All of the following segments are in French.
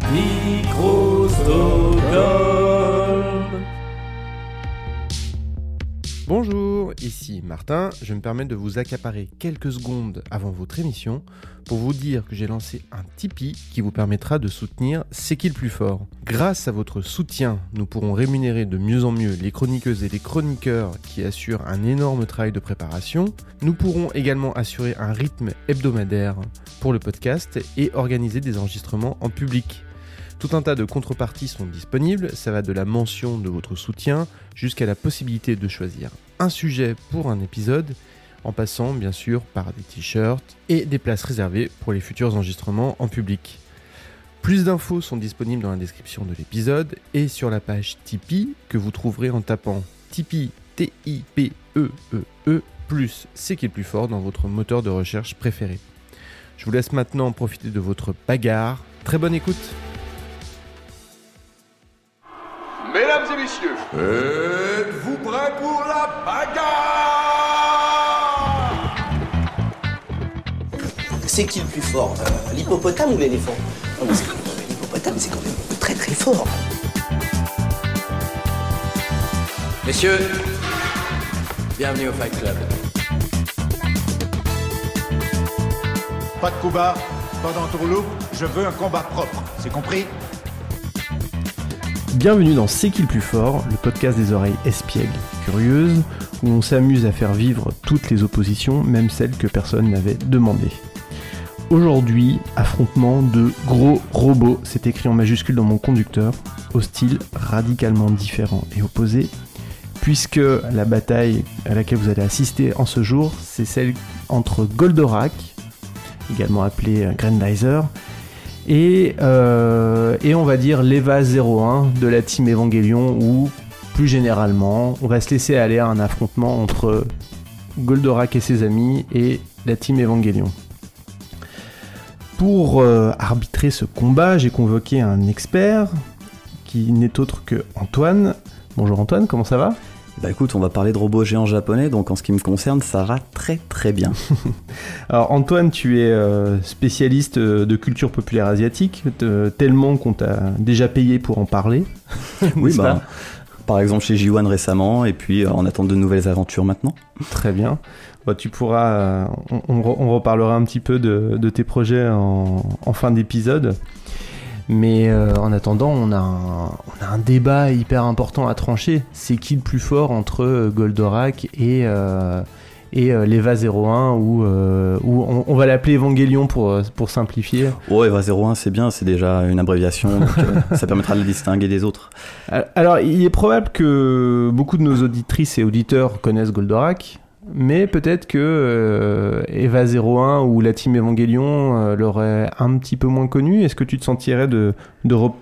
Microsoft. Bonjour, ici Martin. Je me permets de vous accaparer quelques secondes avant votre émission pour vous dire que j'ai lancé un Tipeee qui vous permettra de soutenir C'est qui le plus fort. Grâce à votre soutien, nous pourrons rémunérer de mieux en mieux les chroniqueuses et les chroniqueurs qui assurent un énorme travail de préparation. Nous pourrons également assurer un rythme hebdomadaire pour le podcast et organiser des enregistrements en public. Tout un tas de contreparties sont disponibles, ça va de la mention de votre soutien jusqu'à la possibilité de choisir un sujet pour un épisode, en passant bien sûr par des t-shirts et des places réservées pour les futurs enregistrements en public. Plus d'infos sont disponibles dans la description de l'épisode et sur la page Tipeee que vous trouverez en tapant Tipeee T-I-P-E-E-E plus c'est qui est le plus fort dans votre moteur de recherche préféré. Je vous laisse maintenant profiter de votre bagarre. Très bonne écoute! Messieurs, êtes-vous prêts pour la bagarre? C'est qui le plus fort euh, L'hippopotame ou l'éléphant? Non, mais c'est quand même- L'hippopotame, c'est quand même très très fort. Messieurs, bienvenue au Fight Club. Pas de coup bas, pas d'entourloupe, je veux un combat propre, c'est compris? Bienvenue dans C'est qui le plus fort, le podcast des oreilles espiègles, curieuses, où on s'amuse à faire vivre toutes les oppositions, même celles que personne n'avait demandées. Aujourd'hui, affrontement de gros robots, c'est écrit en majuscule dans mon conducteur, au style radicalement différent et opposé, puisque la bataille à laquelle vous allez assister en ce jour, c'est celle entre Goldorak, également appelé Grandizer, et, euh, et on va dire l'EVA 01 de la team Evangelion où plus généralement on va se laisser aller à un affrontement entre Goldorak et ses amis et la team Evangelion. Pour euh, arbitrer ce combat, j'ai convoqué un expert qui n'est autre que Antoine. Bonjour Antoine, comment ça va? Bah écoute, on va parler de robots géants japonais, donc en ce qui me concerne, ça va très très bien. Alors Antoine, tu es euh, spécialiste euh, de culture populaire asiatique, tellement qu'on t'a déjà payé pour en parler. oui, bah, par exemple chez J1 récemment, et puis euh, on attend de nouvelles aventures maintenant. Très bien. Bah, tu pourras, euh, on, on re- on reparlera un petit peu de, de tes projets en, en fin d'épisode. Mais euh, en attendant, on a, un, on a un débat hyper important à trancher. C'est qui le plus fort entre euh, Goldorak et, euh, et euh, l'Eva 01 ou, on, on va l'appeler Evangelion pour, pour simplifier. Oh, Eva 01, c'est bien, c'est déjà une abréviation, donc ça permettra de le distinguer des autres. Alors, il est probable que beaucoup de nos auditrices et auditeurs connaissent Goldorak, mais peut-être que euh, Eva 01 ou la team Evangelion euh, l'auraient un petit peu moins connu. Est-ce que tu te sentirais de, de re-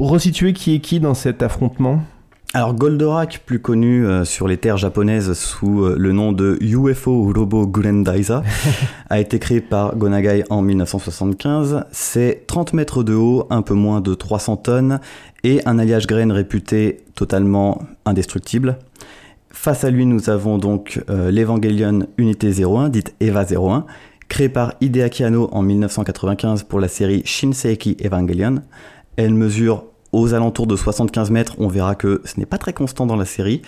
resituer qui est qui dans cet affrontement? Alors Goldorak, plus connu euh, sur les terres japonaises sous euh, le nom de UFO Robo Gurendaiza, a été créé par Gonagai en 1975. C'est 30 mètres de haut, un peu moins de 300 tonnes, et un alliage graine réputé totalement indestructible. Face à lui, nous avons donc euh, l'Evangelion Unité 01, dite EVA 01, créée par Hideaki Anno en 1995 pour la série Shinseiki Evangelion. Elle mesure aux alentours de 75 mètres, on verra que ce n'est pas très constant dans la série.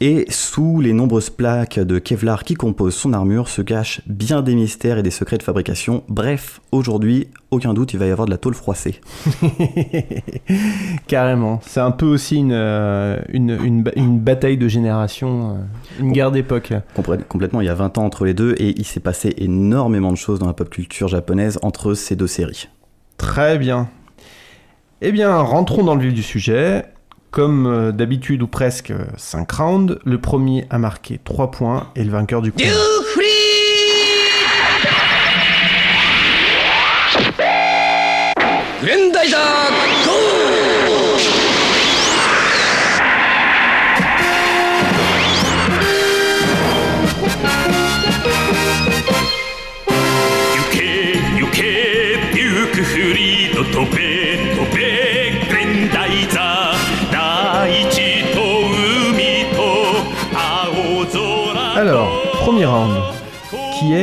Et sous les nombreuses plaques de Kevlar qui composent son armure se cachent bien des mystères et des secrets de fabrication. Bref, aujourd'hui, aucun doute, il va y avoir de la tôle froissée. Carrément. C'est un peu aussi une, euh, une, une ba- une bataille de génération, euh, une guerre d'époque. Complè- Complètement, il y a 20 ans entre les deux et il s'est passé énormément de choses dans la pop culture japonaise entre ces deux séries. Très bien. Eh bien, rentrons dans le vif du sujet. Comme euh, d'habitude ou presque 5 rounds, le premier a marqué 3 points et le vainqueur du combat.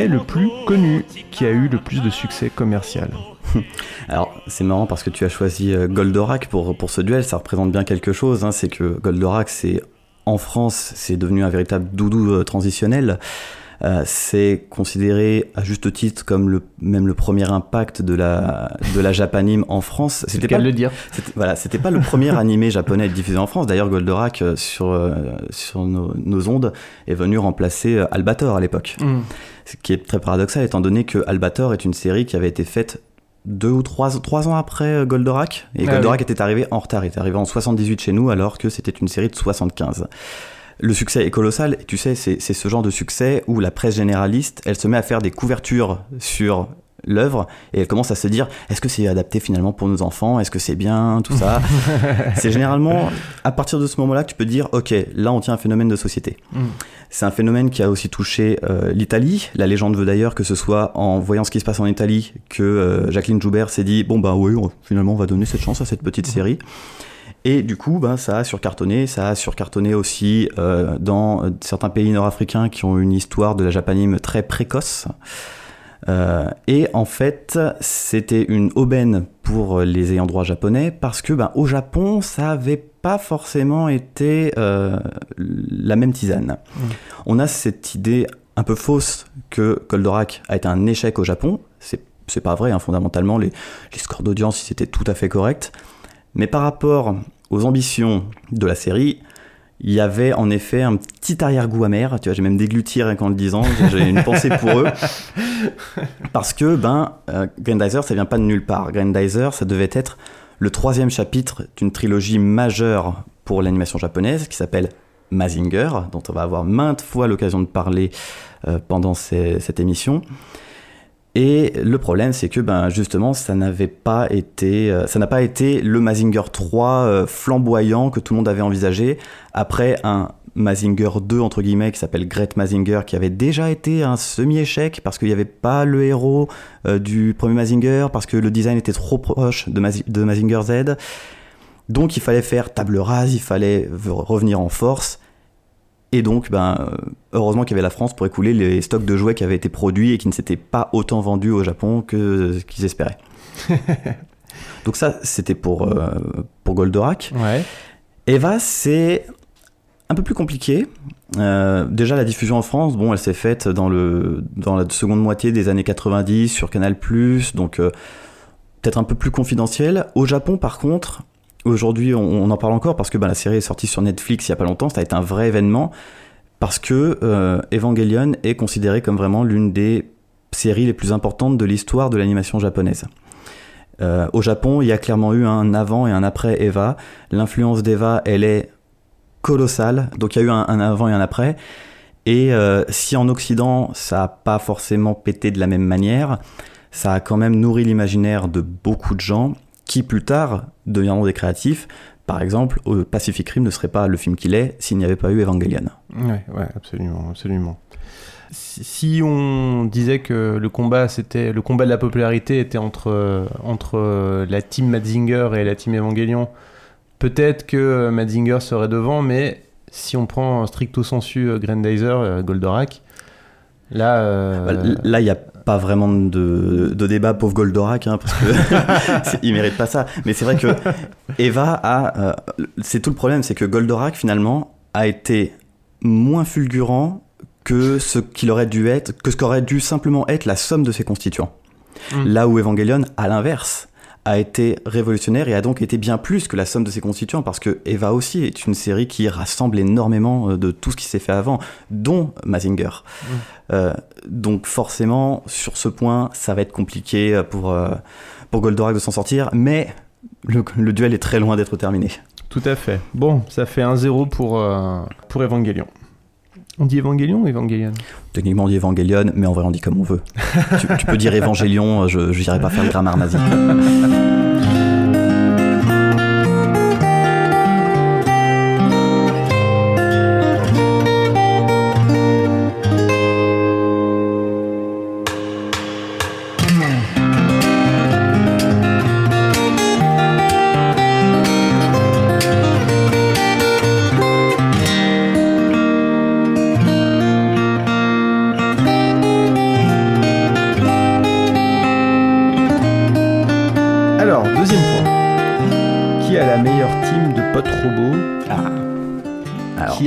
Le plus connu Qui a eu le plus de succès commercial Alors, c'est marrant parce que tu as choisi euh, Goldorak pour, pour ce duel, ça représente bien quelque chose. hein, c'est que Goldorak, c'est en France, c'est devenu un véritable doudou euh, transitionnel. Euh, c'est considéré à juste titre comme le, même le premier impact de la, de la Japanime en France. C'était pas, le dire. c'était- voilà, c'était pas le premier animé japonais à être diffusé en France. D'ailleurs, Goldorak, euh, sur, euh, sur nos, nos ondes, est venu remplacer Albator à l'époque. Ce qui est très paradoxal étant donné que Albator est une série qui avait été faite deux ou trois, trois ans après Goldorak. Et Ah Goldorak était arrivé en retard, il était arrivé en 78 chez nous alors que c'était une série de 75. Le succès est colossal, et tu sais, c'est ce genre de succès où la presse généraliste, elle se met à faire des couvertures sur l'œuvre et elle commence à se dire est-ce que c'est adapté finalement pour nos enfants? Est-ce que c'est bien? Tout ça c'est généralement à partir de ce moment-là que tu peux dire ok là on tient un phénomène de société Mm. c'est un phénomène qui a aussi touché euh, l'Italie. La légende veut d'ailleurs que ce soit en voyant ce qui se passe en Italie que euh, Jacqueline Joubert s'est dit bon bah oui, finalement on va donner cette chance à cette petite série. Et du coup, ben, ça a surcartonné. Ça a surcartonné aussi euh, dans euh, certains pays nord-africains qui ont une histoire de la japanime très précoce. Euh, et en fait, c'était une aubaine pour les ayants droit japonais parce que ben, au Japon, ça avait pas forcément été euh, la même tisane. On a cette idée un peu fausse que Goldorak a été un échec au Japon. C'est c'est pas vrai, hein, fondamentalement, les, les scores d'audience, ils étaient tout à fait corrects. Mais par rapport aux ambitions de la série, il y avait en effet un petit arrière-goût amer. Tu vois, j'ai même dégluti rien qu'en le disant. J'ai une pensée pour eux. Parce que, ben, euh, Grandizer, ça vient pas de nulle part. Grandizer, ça devait être le troisième chapitre d'une trilogie majeure pour l'animation japonaise qui s'appelle Mazinger, dont on va avoir maintes fois l'occasion de parler euh, pendant ces- cette émission. Et le problème, c'est que ben, justement, ça n'avait pas été, euh, ça n'a pas été le Mazinger 3 euh, flamboyant que tout le monde avait envisagé après un Mazinger 2 entre guillemets qui s'appelle Great Mazinger qui avait déjà été un semi-échec parce qu'il n'y avait pas le héros euh, du premier Mazinger parce que le design était trop proche de, Mazi- de Mazinger Z. Donc il fallait faire table rase, il fallait revenir en force. Et donc, ben, euh, heureusement qu'il y avait la France pour écouler les stocks de jouets qui avaient été produits et qui ne s'étaient pas autant vendus au Japon que ce qu'ils espéraient. donc ça, c'était pour, euh, pour Goldorak. Ouais. Eva, c'est un peu plus compliqué. Euh, déjà, la diffusion en France, bon, elle s'est faite dans, le, dans la seconde moitié des années 90 sur Canal+, donc euh, peut-être un peu plus confidentiel. Au Japon, par contre, aujourd'hui, on, en parle encore parce que bah, la série est sortie sur Netflix il y a pas longtemps, ça a été un vrai événement, parce que euh, Evangelion est considéré comme vraiment l'une des séries les plus importantes de l'histoire de l'animation japonaise. Euh, au Japon, il y a clairement eu un avant et un après Eva. L'influence d'Eva, elle est colossale. Donc il y a eu un, un avant et un après. Et euh, si en Occident, ça n'a pas forcément pété de la même manière, ça a quand même nourri l'imaginaire de beaucoup de gens qui plus tard deviendront des créatifs. Par exemple, Pacific Rim ne serait pas le film qu'il est s'il n'y avait pas eu Evangelion. Ouais, ouais, absolument, absolument. Si, on disait que le combat, c'était le combat de la popularité était entre entre la team Mazinger et la team Evangelion, peut-être que Mazinger serait devant, mais si on prend stricto sensu euh, Grandizer, euh, Goldorak, là, euh, Bah, Là, il n'y a pas vraiment de, de débat, pauvre Goldorak, hein, parce que il mérite pas ça. Mais c'est vrai que Eva a. euh, c'est tout le problème, c'est que Goldorak, finalement, a été moins fulgurant que ce qu'il aurait dû être, que ce qu'aurait dû simplement être la somme de ses constituants. Mm. Là où Evangelion, à l'inverse, a été révolutionnaire et a donc été bien plus que la somme de ses constituants, parce que Eva aussi est une série qui rassemble énormément euh, de tout ce qui s'est fait avant, dont Mazinger. Euh, donc forcément, sur ce point, ça va être compliqué euh, pour, euh, pour Goldorak de s'en sortir, mais le, le duel est très loin d'être terminé. tout à fait. Bon, ça fait 1-0 pour euh, pour Evangelion. On dit Evangelion ou Evangelion? Techniquement on dit Evangelion, mais en vrai on dit comme on veut. tu, tu peux dire Évangélion, je n'irai pas faire le grammaire nazi.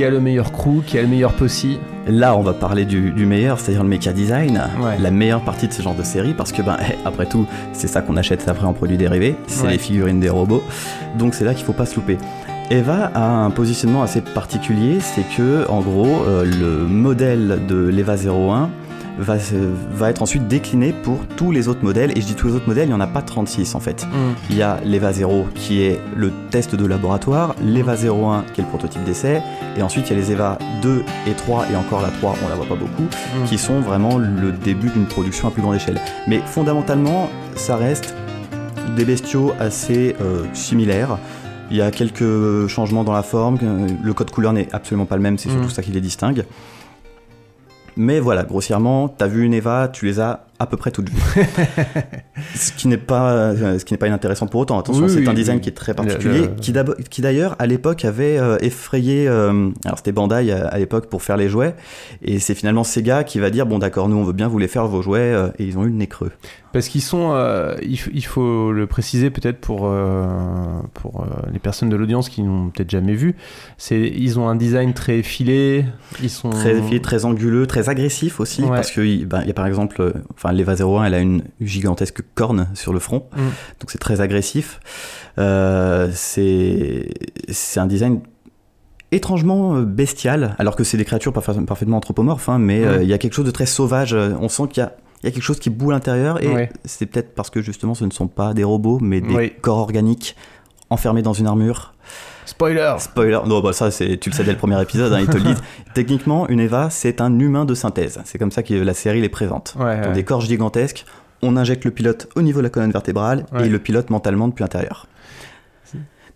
a le meilleur crew Qui a le meilleur possi là, on va parler du, du meilleur, c'est-à-dire le mecha design, Ouais. la meilleure partie de ce genre de série, parce que, ben, après tout, c'est ça qu'on achète après en produits dérivés, c'est Ouais. les figurines des robots. Donc c'est là qu'il faut pas se louper. Eva a un positionnement assez particulier, c'est que, en gros, euh, le modèle de l'Eva 01 va, se- va être ensuite décliné pour tous les autres modèles, et je dis tous les autres modèles, il n'y en a pas 36 en fait. Il y a l'EVA 0 qui est le test de laboratoire, l'EVA 01 qui est le prototype d'essai, et ensuite il y a les EVA 2 et 3, et encore la 3 on la voit pas beaucoup, qui sont vraiment le début d'une production à plus grande échelle. Mais fondamentalement, ça reste des bestiaux assez euh, similaires. Il y a quelques changements dans la forme, euh, le code couleur n'est absolument pas le même, c'est surtout Mm. ça qui les distingue. Mais voilà, grossièrement, t'as vu une Eva, tu les as à peu près toutes vues. ce qui n'est pas, euh, ce qui n'est pas inintéressant pour autant. Attention, Oui, c'est oui, un design oui. qui est très particulier, le- qui d'ailleurs à l'époque avait euh, effrayé. euh, alors c'était Bandai à, l'époque pour faire les jouets, et c'est finalement Sega qui va dire bon d'accord, nous on veut bien vous les faire vos jouets, et ils ont eu le nez creux. Parce qu'ils sont, euh, il, faut le préciser peut-être pour, euh, pour euh, les personnes de l'audience qui n'ont peut-être jamais vu, c'est ils ont un design très filé, ils sont Très effilé, très anguleux, très agressif aussi, Ouais. parce qu'il ben, il y a par exemple, enfin l'Eva 01, elle a une gigantesque corne sur le front, Mm. donc c'est très agressif. C'est c'est un design étrangement bestial, alors que c'est des créatures parfa- parfaitement anthropomorphes, hein, mais il y a quelque chose de très sauvage. On sent qu'il y a il y a quelque chose qui boue à l'intérieur et c'est peut-être parce que justement ce ne sont pas des robots mais des Oui. corps organiques enfermés dans une armure. spoiler. Spoiler, non, bah ça, c'est, tu le sais dès le premier épisode, hein, ils te le disent. Techniquement, une Eva, c'est un humain de synthèse. C'est comme ça que la série les présente. Ouais, des corps gigantesques, on injecte le pilote au niveau de la colonne vertébrale Ouais. et le pilote mentalement depuis l'intérieur.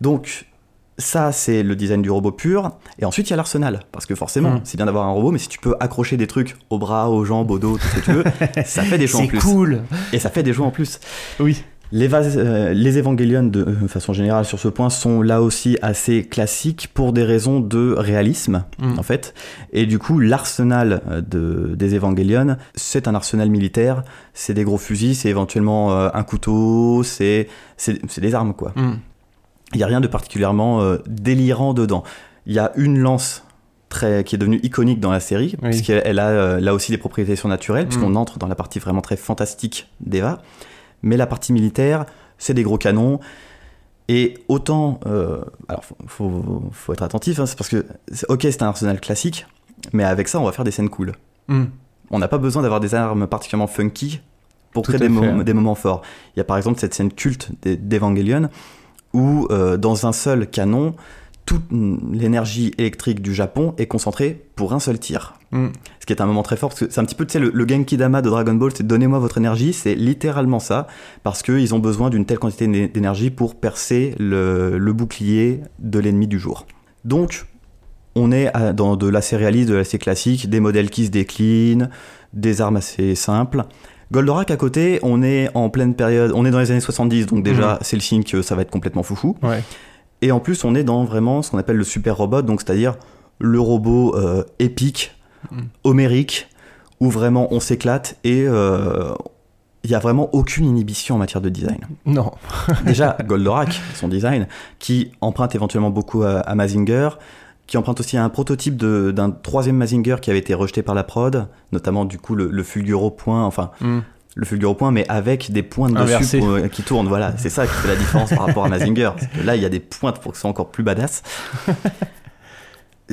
Donc, ça, c'est le design du robot pur. Et ensuite, il y a l'arsenal. Parce que forcément, Mm. c'est bien d'avoir un robot, mais si tu peux accrocher des trucs aux bras, aux jambes, au dos, tout ce que tu veux, ça fait des jouets en C'est plus. cool. Et ça fait des jouets en plus. Oui. Les, euh, les Evangelion, de euh, façon générale, sur ce point, sont là aussi assez classiques pour des raisons de réalisme, Mm. en fait. Et du coup, l'arsenal euh, de, des Evangelion, c'est un arsenal militaire. C'est des gros fusils, c'est éventuellement euh, un couteau, c'est c'est c'est des armes, quoi. Mm. Il n'y a rien de particulièrement euh, délirant dedans. Il y a une lance très, qui est devenue iconique dans la série, Oui. puisqu'elle elle a euh, là aussi des propriétés surnaturelles, puisqu'on Mm. entre dans la partie vraiment très fantastique d'Eva. Mais la partie militaire, c'est des gros canons. Et autant. euh, alors, faut, faut, faut être attentif, hein, c'est parce que, ok, c'est un arsenal classique, mais avec ça, on va faire des scènes cool. Mm. On n'a pas besoin d'avoir des armes particulièrement funky pour Tout créer des, moments forts. Il y a par exemple cette scène culte d'Evangelion où euh, dans un seul canon, toute l'énergie électrique du Japon est concentrée pour un seul tir. Mm. Ce qui est un moment très fort, parce que c'est un petit peu, tu sais, le, le Genki Dama de Dragon Ball, c'est donnez-moi votre énergie, c'est littéralement ça, parce qu'ils ont besoin d'une telle quantité d'é- d'énergie pour percer le, le bouclier de l'ennemi du jour. Donc, on est dans de l'assez réaliste, de l'assez classique, des modèles qui se déclinent, des armes assez simples. Goldorak à côté, on est en pleine période, on est dans les années 70, donc déjà Mhm. c'est le signe que ça va être complètement foufou. Ouais. Et en plus, on est dans vraiment ce qu'on appelle le super robot, donc c'est-à-dire le robot euh, épique, Mhm. homérique, où vraiment on s'éclate et euh, il y a vraiment aucune inhibition en matière de design. Non. Déjà, Goldorak, son design, qui emprunte éventuellement beaucoup à, à Mazinger, qui emprunte aussi à un prototype d'un troisième Mazinger qui avait été rejeté par la prod, notamment du coup le, le Fulguro point, enfin Mm. le Fulguro point, mais avec des pointes dessus pour- euh, qui tournent. Voilà, c'est ça qui fait la différence par rapport à Mazinger. Que là, il y a des pointes pour que ce soit encore plus badass.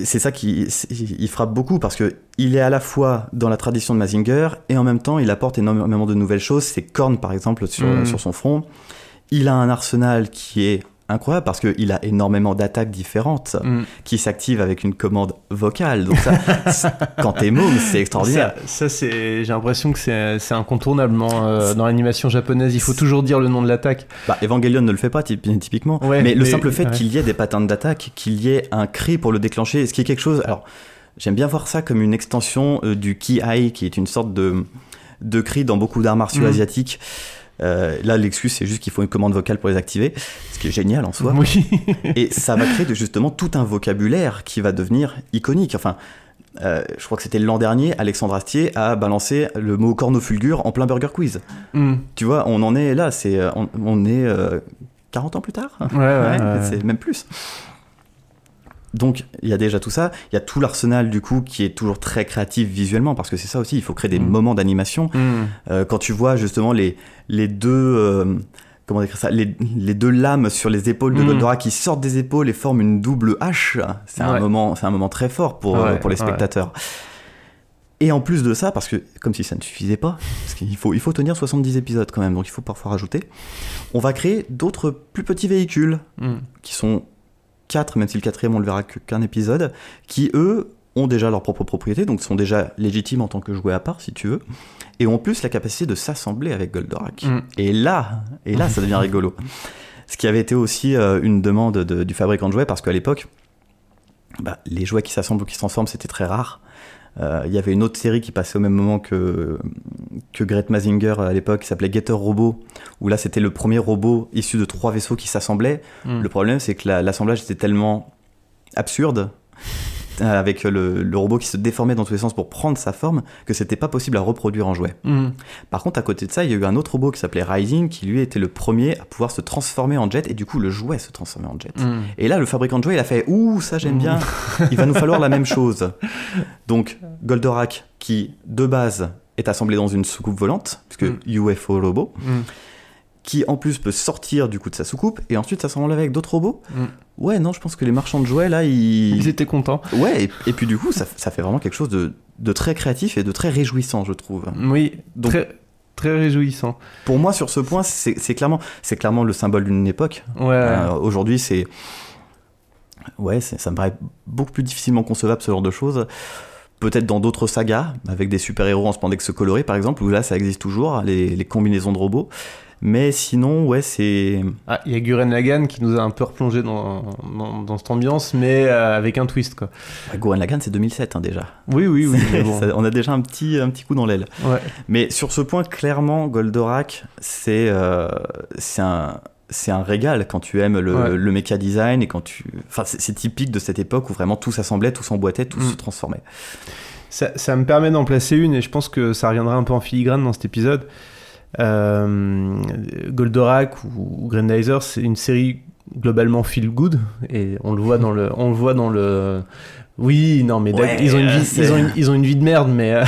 C'est ça qui il frappe beaucoup parce que il est à la fois dans la tradition de Mazinger et en même temps il apporte énormément de nouvelles choses. Ses cornes par exemple sur, Mm. sur son front. Il a un arsenal qui est incroyable parce qu'il a énormément d'attaques différentes Mm. qui s'activent avec une commande vocale. Donc ça, quand t'es môme, c'est extraordinaire. Ça, ça, c'est, j'ai l'impression que c'est, incontournablement euh, dans l'animation japonaise. Il faut toujours dire le nom de l'attaque. Bah, Evangelion ne le fait pas typ- typiquement, Ouais, mais le mais- simple fait ouais. qu'il y ait des patterns d'attaque, qu'il y ait un cri pour le déclencher, ce qui est quelque chose. Alors, j'aime bien voir ça comme une extension euh, du ki-ai, qui est une sorte de, de cri dans beaucoup d'arts martiaux Mm. asiatiques. Euh, là, l'excuse, c'est juste qu'il faut une commande vocale pour les activer, ce qui est génial en soi. Oui. Et ça va créer justement tout un vocabulaire qui va devenir iconique. Enfin, euh, je crois que c'était l'an dernier, Alexandre Astier a balancé le mot cornofulgure en plein Burger Quiz. Mm. Tu vois, on en est là, c'est, euh, on, on est euh, 40 ans plus tard Ouais, ouais, ouais. c'est même plus. Donc il y a déjà tout ça, il y a tout l'arsenal du coup qui est toujours très créatif visuellement parce que c'est ça aussi, il faut créer des Mm. moments d'animation. Mm. Euh, quand tu vois justement les, les deux euh, comment décrire ça les, les deux lames sur les épaules de Mm. Goldorak qui sortent des épaules et forment une double hache, c'est un moment c'est un moment très fort pour, Ouais, euh, pour les ouais. spectateurs. Et en plus de ça, parce que comme si ça ne suffisait pas, parce qu'il faut, il faut tenir 70 épisodes quand même, donc il faut parfois rajouter, on va créer d'autres plus petits véhicules qui sont quatre, même si le quatrième on le verra qu'un épisode, qui eux ont déjà leur propre propriété, donc sont déjà légitimes en tant que jouets à part si tu veux, et ont en plus la capacité de s'assembler avec Goldorak. Mm. Et là, et là ça devient rigolo. Ce qui avait été aussi euh, une demande de- du fabricant de jouets, parce qu'à l'époque, bah, les jouets qui s'assemblent ou qui se transforment, c'était très rare. Euh, Il y avait une autre série qui passait au même moment que, que Mazinger à l'époque, qui s'appelait Getter Robot, où là c'était le premier robot issu de trois vaisseaux qui s'assemblaient. Mm. Le problème, c'est que la- l'assemblage était tellement absurde, avec le, le robot qui se déformait dans tous les sens pour prendre sa forme, que c'était pas possible à reproduire en jouet. Mm. Par contre, à côté de ça, il y a eu un autre robot qui s'appelait Rising, qui lui était le premier à pouvoir se transformer en jet, et du coup, le jouet se transformait en jet. Mm. Et là, le fabricant de jouets, il a fait Ouh, ça j'aime bien, il va nous falloir la même chose. Donc, Goldorak, qui de base est assemblé dans une soucoupe volante, puisque Mm. UFO robot, Mm. Qui en plus peut sortir du coup de sa soucoupe et ensuite s'assembler avec d'autres robots. Mm. Ouais, non, je pense que les marchands de jouets là, ils. Ils étaient contents. Ouais, et, et puis du coup, ça, ça fait vraiment quelque chose de, de très créatif et de très réjouissant, je trouve. Oui, Donc- très, très réjouissant. Pour moi, sur ce point, c'est clairement, c'est clairement le symbole d'une époque. Ouais. Euh, Aujourd'hui, c'est. Ouais, ça me paraît beaucoup plus difficilement concevable ce genre de choses. Peut-être dans d'autres sagas, avec des super-héros en spandex coloré par exemple, où là ça existe toujours, les, les combinaisons de robots. Mais sinon, ouais, c'est. Ah, il y a Guren Lagann qui nous a un peu replongé dans, dans, dans cette ambiance, mais euh, avec un twist, quoi. Ouais, Gohan Lagann, c'est 2007 hein, déjà. Oui, oui, oui. mais bon. Ça- on a déjà un petit, un petit coup dans l'aile. Ouais. Mais sur ce point, clairement, Goldorak, c'est euh, un, c'est un régal quand tu aimes le, Ouais. le mecha design et quand tu. Enfin, c'est typique de cette époque où vraiment tout s'assemblait, tout s'emboîtait, tout Mm. se transformait. Ça, ça me permet d'en placer une, et je pense que ça reviendra un peu en filigrane dans cet épisode. Euh, Goldorak ou, ou Grandizer, c'est une série globalement feel good, et on le voit dans le, on le voit dans le. Oui, non, mais Ouais, ils, ont une vie, ils, ont une, ils ont une vie de merde, mais euh,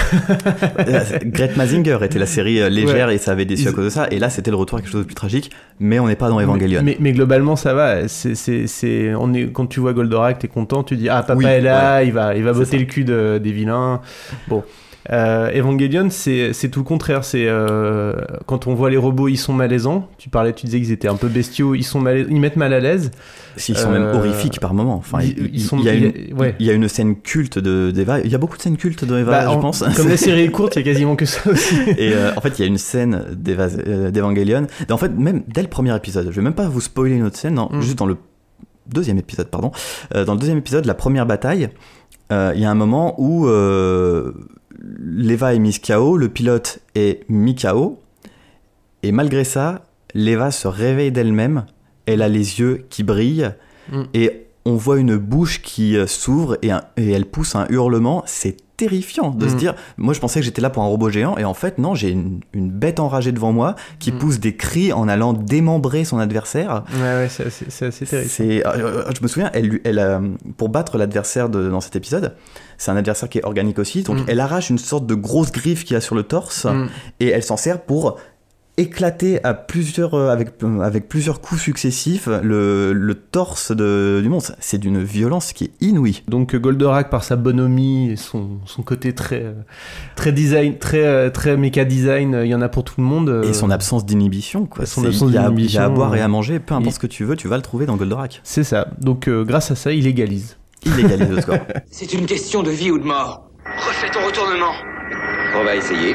Great Mazinger était la série euh, légère et ça avait déçu Ils- à cause de ça. Et là, c'était le retour à quelque chose de plus tragique. Mais on n'est pas dans Evangelion. Mais, mais globalement, ça va. C'est, c'est, on est, quand tu vois Goldorak, t'es content. Tu dis, ah, papa Oui, est là, il va, il va botter le cul de- des vilains. Bon. Euh, Evangelion, c'est, tout le contraire. C'est euh, quand on voit les robots, ils sont malaisants. Tu parlais, tu disais qu'ils étaient un peu bestiaux. Ils sont mal, ils mettent mal à l'aise. S'ils sont même Euh, horrifiques par moments. Enfin, ils- il, ils il- sont- il y a une, a- ouais. il y a une scène culte de- d'Eva. Il y a beaucoup de scènes cultes d'Eva, Bah, je en- pense. Comme la série est courte, il y a quasiment que ça aussi. Et en fait, il y a une scène d'Eva- d'Evangelion. En fait, même dès le premier épisode, je vais même pas vous spoiler une autre scène, non, Mm. juste dans le deuxième épisode, pardon. Dans le deuxième épisode, la première bataille, euh, il y a un moment où euh, l'Eva est mise KO, le pilote est mis KO. Et malgré ça, l'Eva se réveille d'elle-même. Elle a les yeux qui brillent. Mm. Et on voit une bouche qui euh, s'ouvre et, un- et elle pousse un hurlement. C'est terrifiant de se Mm. dire moi je pensais que j'étais là pour un robot géant et en fait non j'ai une, une bête enragée devant moi qui Mm. pousse des cris en allant démembrer son adversaire ouais, ouais, c'est, assez- terrible. c'est euh, euh, je me souviens elle, pour battre l'adversaire dans cet épisode c'est un adversaire qui est organique aussi donc Mm. elle arrache une sorte de grosse griffe qu'il y a sur le torse et elle s'en sert pour éclater à plusieurs, euh, avec, euh, avec plusieurs coups successifs le, le torse de, du monstre. C'est d'une violence qui est inouïe. Donc euh, Goldorak par sa bonhomie et son, son côté très très design très très méca design il y en a pour tout le monde Et son absence d'inhibition. quoi. son absence il y a- Il y a à boire et à manger, peu importe il- ce que tu veux, tu vas le trouver dans Goldorak. c'est ça donc euh, grâce à ça il égalise Il égalise le score. C'est une question de vie ou de mort. Refais ton retournement. On va essayer.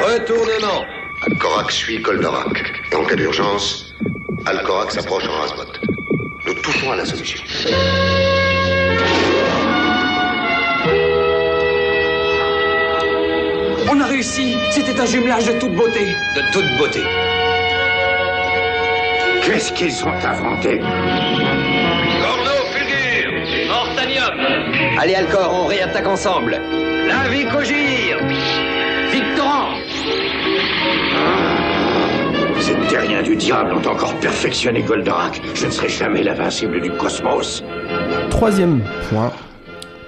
Retournement. Alcorac suit Goldorak. Et en cas d'urgence, Alcorac s'approche en rasbot. Nous touchons à la solution. On a réussi. C'était un jumelage de toute beauté. De toute beauté. Qu'est-ce qu'ils ont inventé? Corno, Fulgur. Mortanium. Allez, Alcor, on réattaque ensemble. La Vicogire. Victoran. C'était rien du diable ont encore perfectionné Goldorak. Je ne serai jamais l'invincible du cosmos. Troisième point.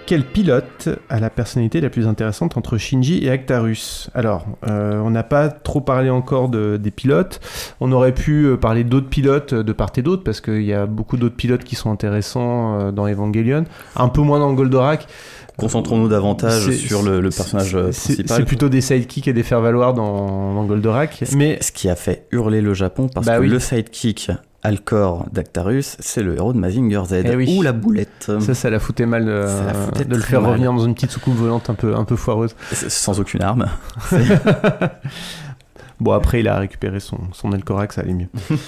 Quel pilote a la personnalité la plus intéressante entre Shinji et Actarus? Alors, euh, on n'a pas trop parlé encore de, des pilotes. On aurait pu euh, parler d'autres pilotes de part et d'autre, parce qu'il y a beaucoup d'autres pilotes qui sont intéressants euh, dans Evangelion. Un peu moins dans Goldorak. Concentrons-nous davantage sur le, le personnage euh, C'est principal. c'est plutôt des sidekicks et des faire-valoir dans, dans Goldorak. Mais Ce qui a fait hurler le Japon parce Bah que oui. le sidekick Alcor d'Actarus, c'est le héros de Mazinger Z. Eh oui. Ou la boulette. ça, ça la foutait mal de, foutait de le faire mal. revenir dans une petite soucoupe volante un peu, un peu foireuse. Sans aucune arme. Bon, après, il a récupéré son, son Elcorac, ça allait mieux.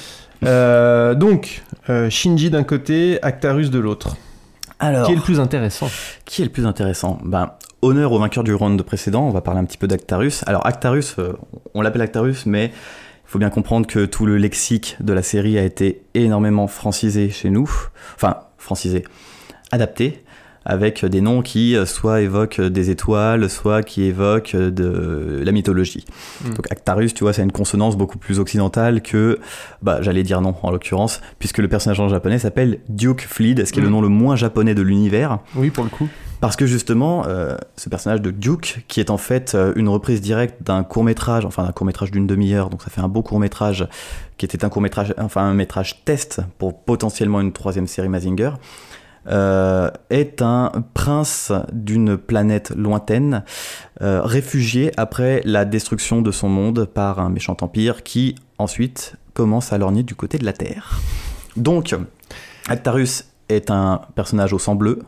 Euh, donc, euh, Shinji d'un côté, Actarus de l'autre. Alors, Qui est le plus intéressant Qui est le plus intéressant Ben, honneur au vainqueur du round précédent, on va parler un petit peu d'Actarus. Alors Actarus, euh, on l'appelle Actarus, mais il faut bien comprendre que tout le lexique de la série a été énormément francisé chez nous. Enfin, francisé, adapté, avec des noms qui euh, soit évoquent des étoiles, soit qui évoquent euh, de la mythologie. Mm. Donc Actarus, tu vois, c'est une consonance beaucoup plus occidentale que, bah, j'allais dire non en l'occurrence, puisque le personnage en japonais s'appelle Duke Fleet, ce qui est le Mm. nom le moins japonais de l'univers. Oui, pour le coup. Parce que justement, euh, ce personnage de Duke, qui est en fait euh, une reprise directe d'un court métrage, enfin d'un court métrage d'une demi-heure, donc ça fait un beau court métrage, qui était un court métrage, enfin un métrage test pour potentiellement une troisième série Mazinger, euh, est un prince d'une planète lointaine, euh, réfugié après la destruction de son monde par un méchant empire qui ensuite commence à lorgner du côté de la Terre. Donc, Actarus est un personnage au sang bleu,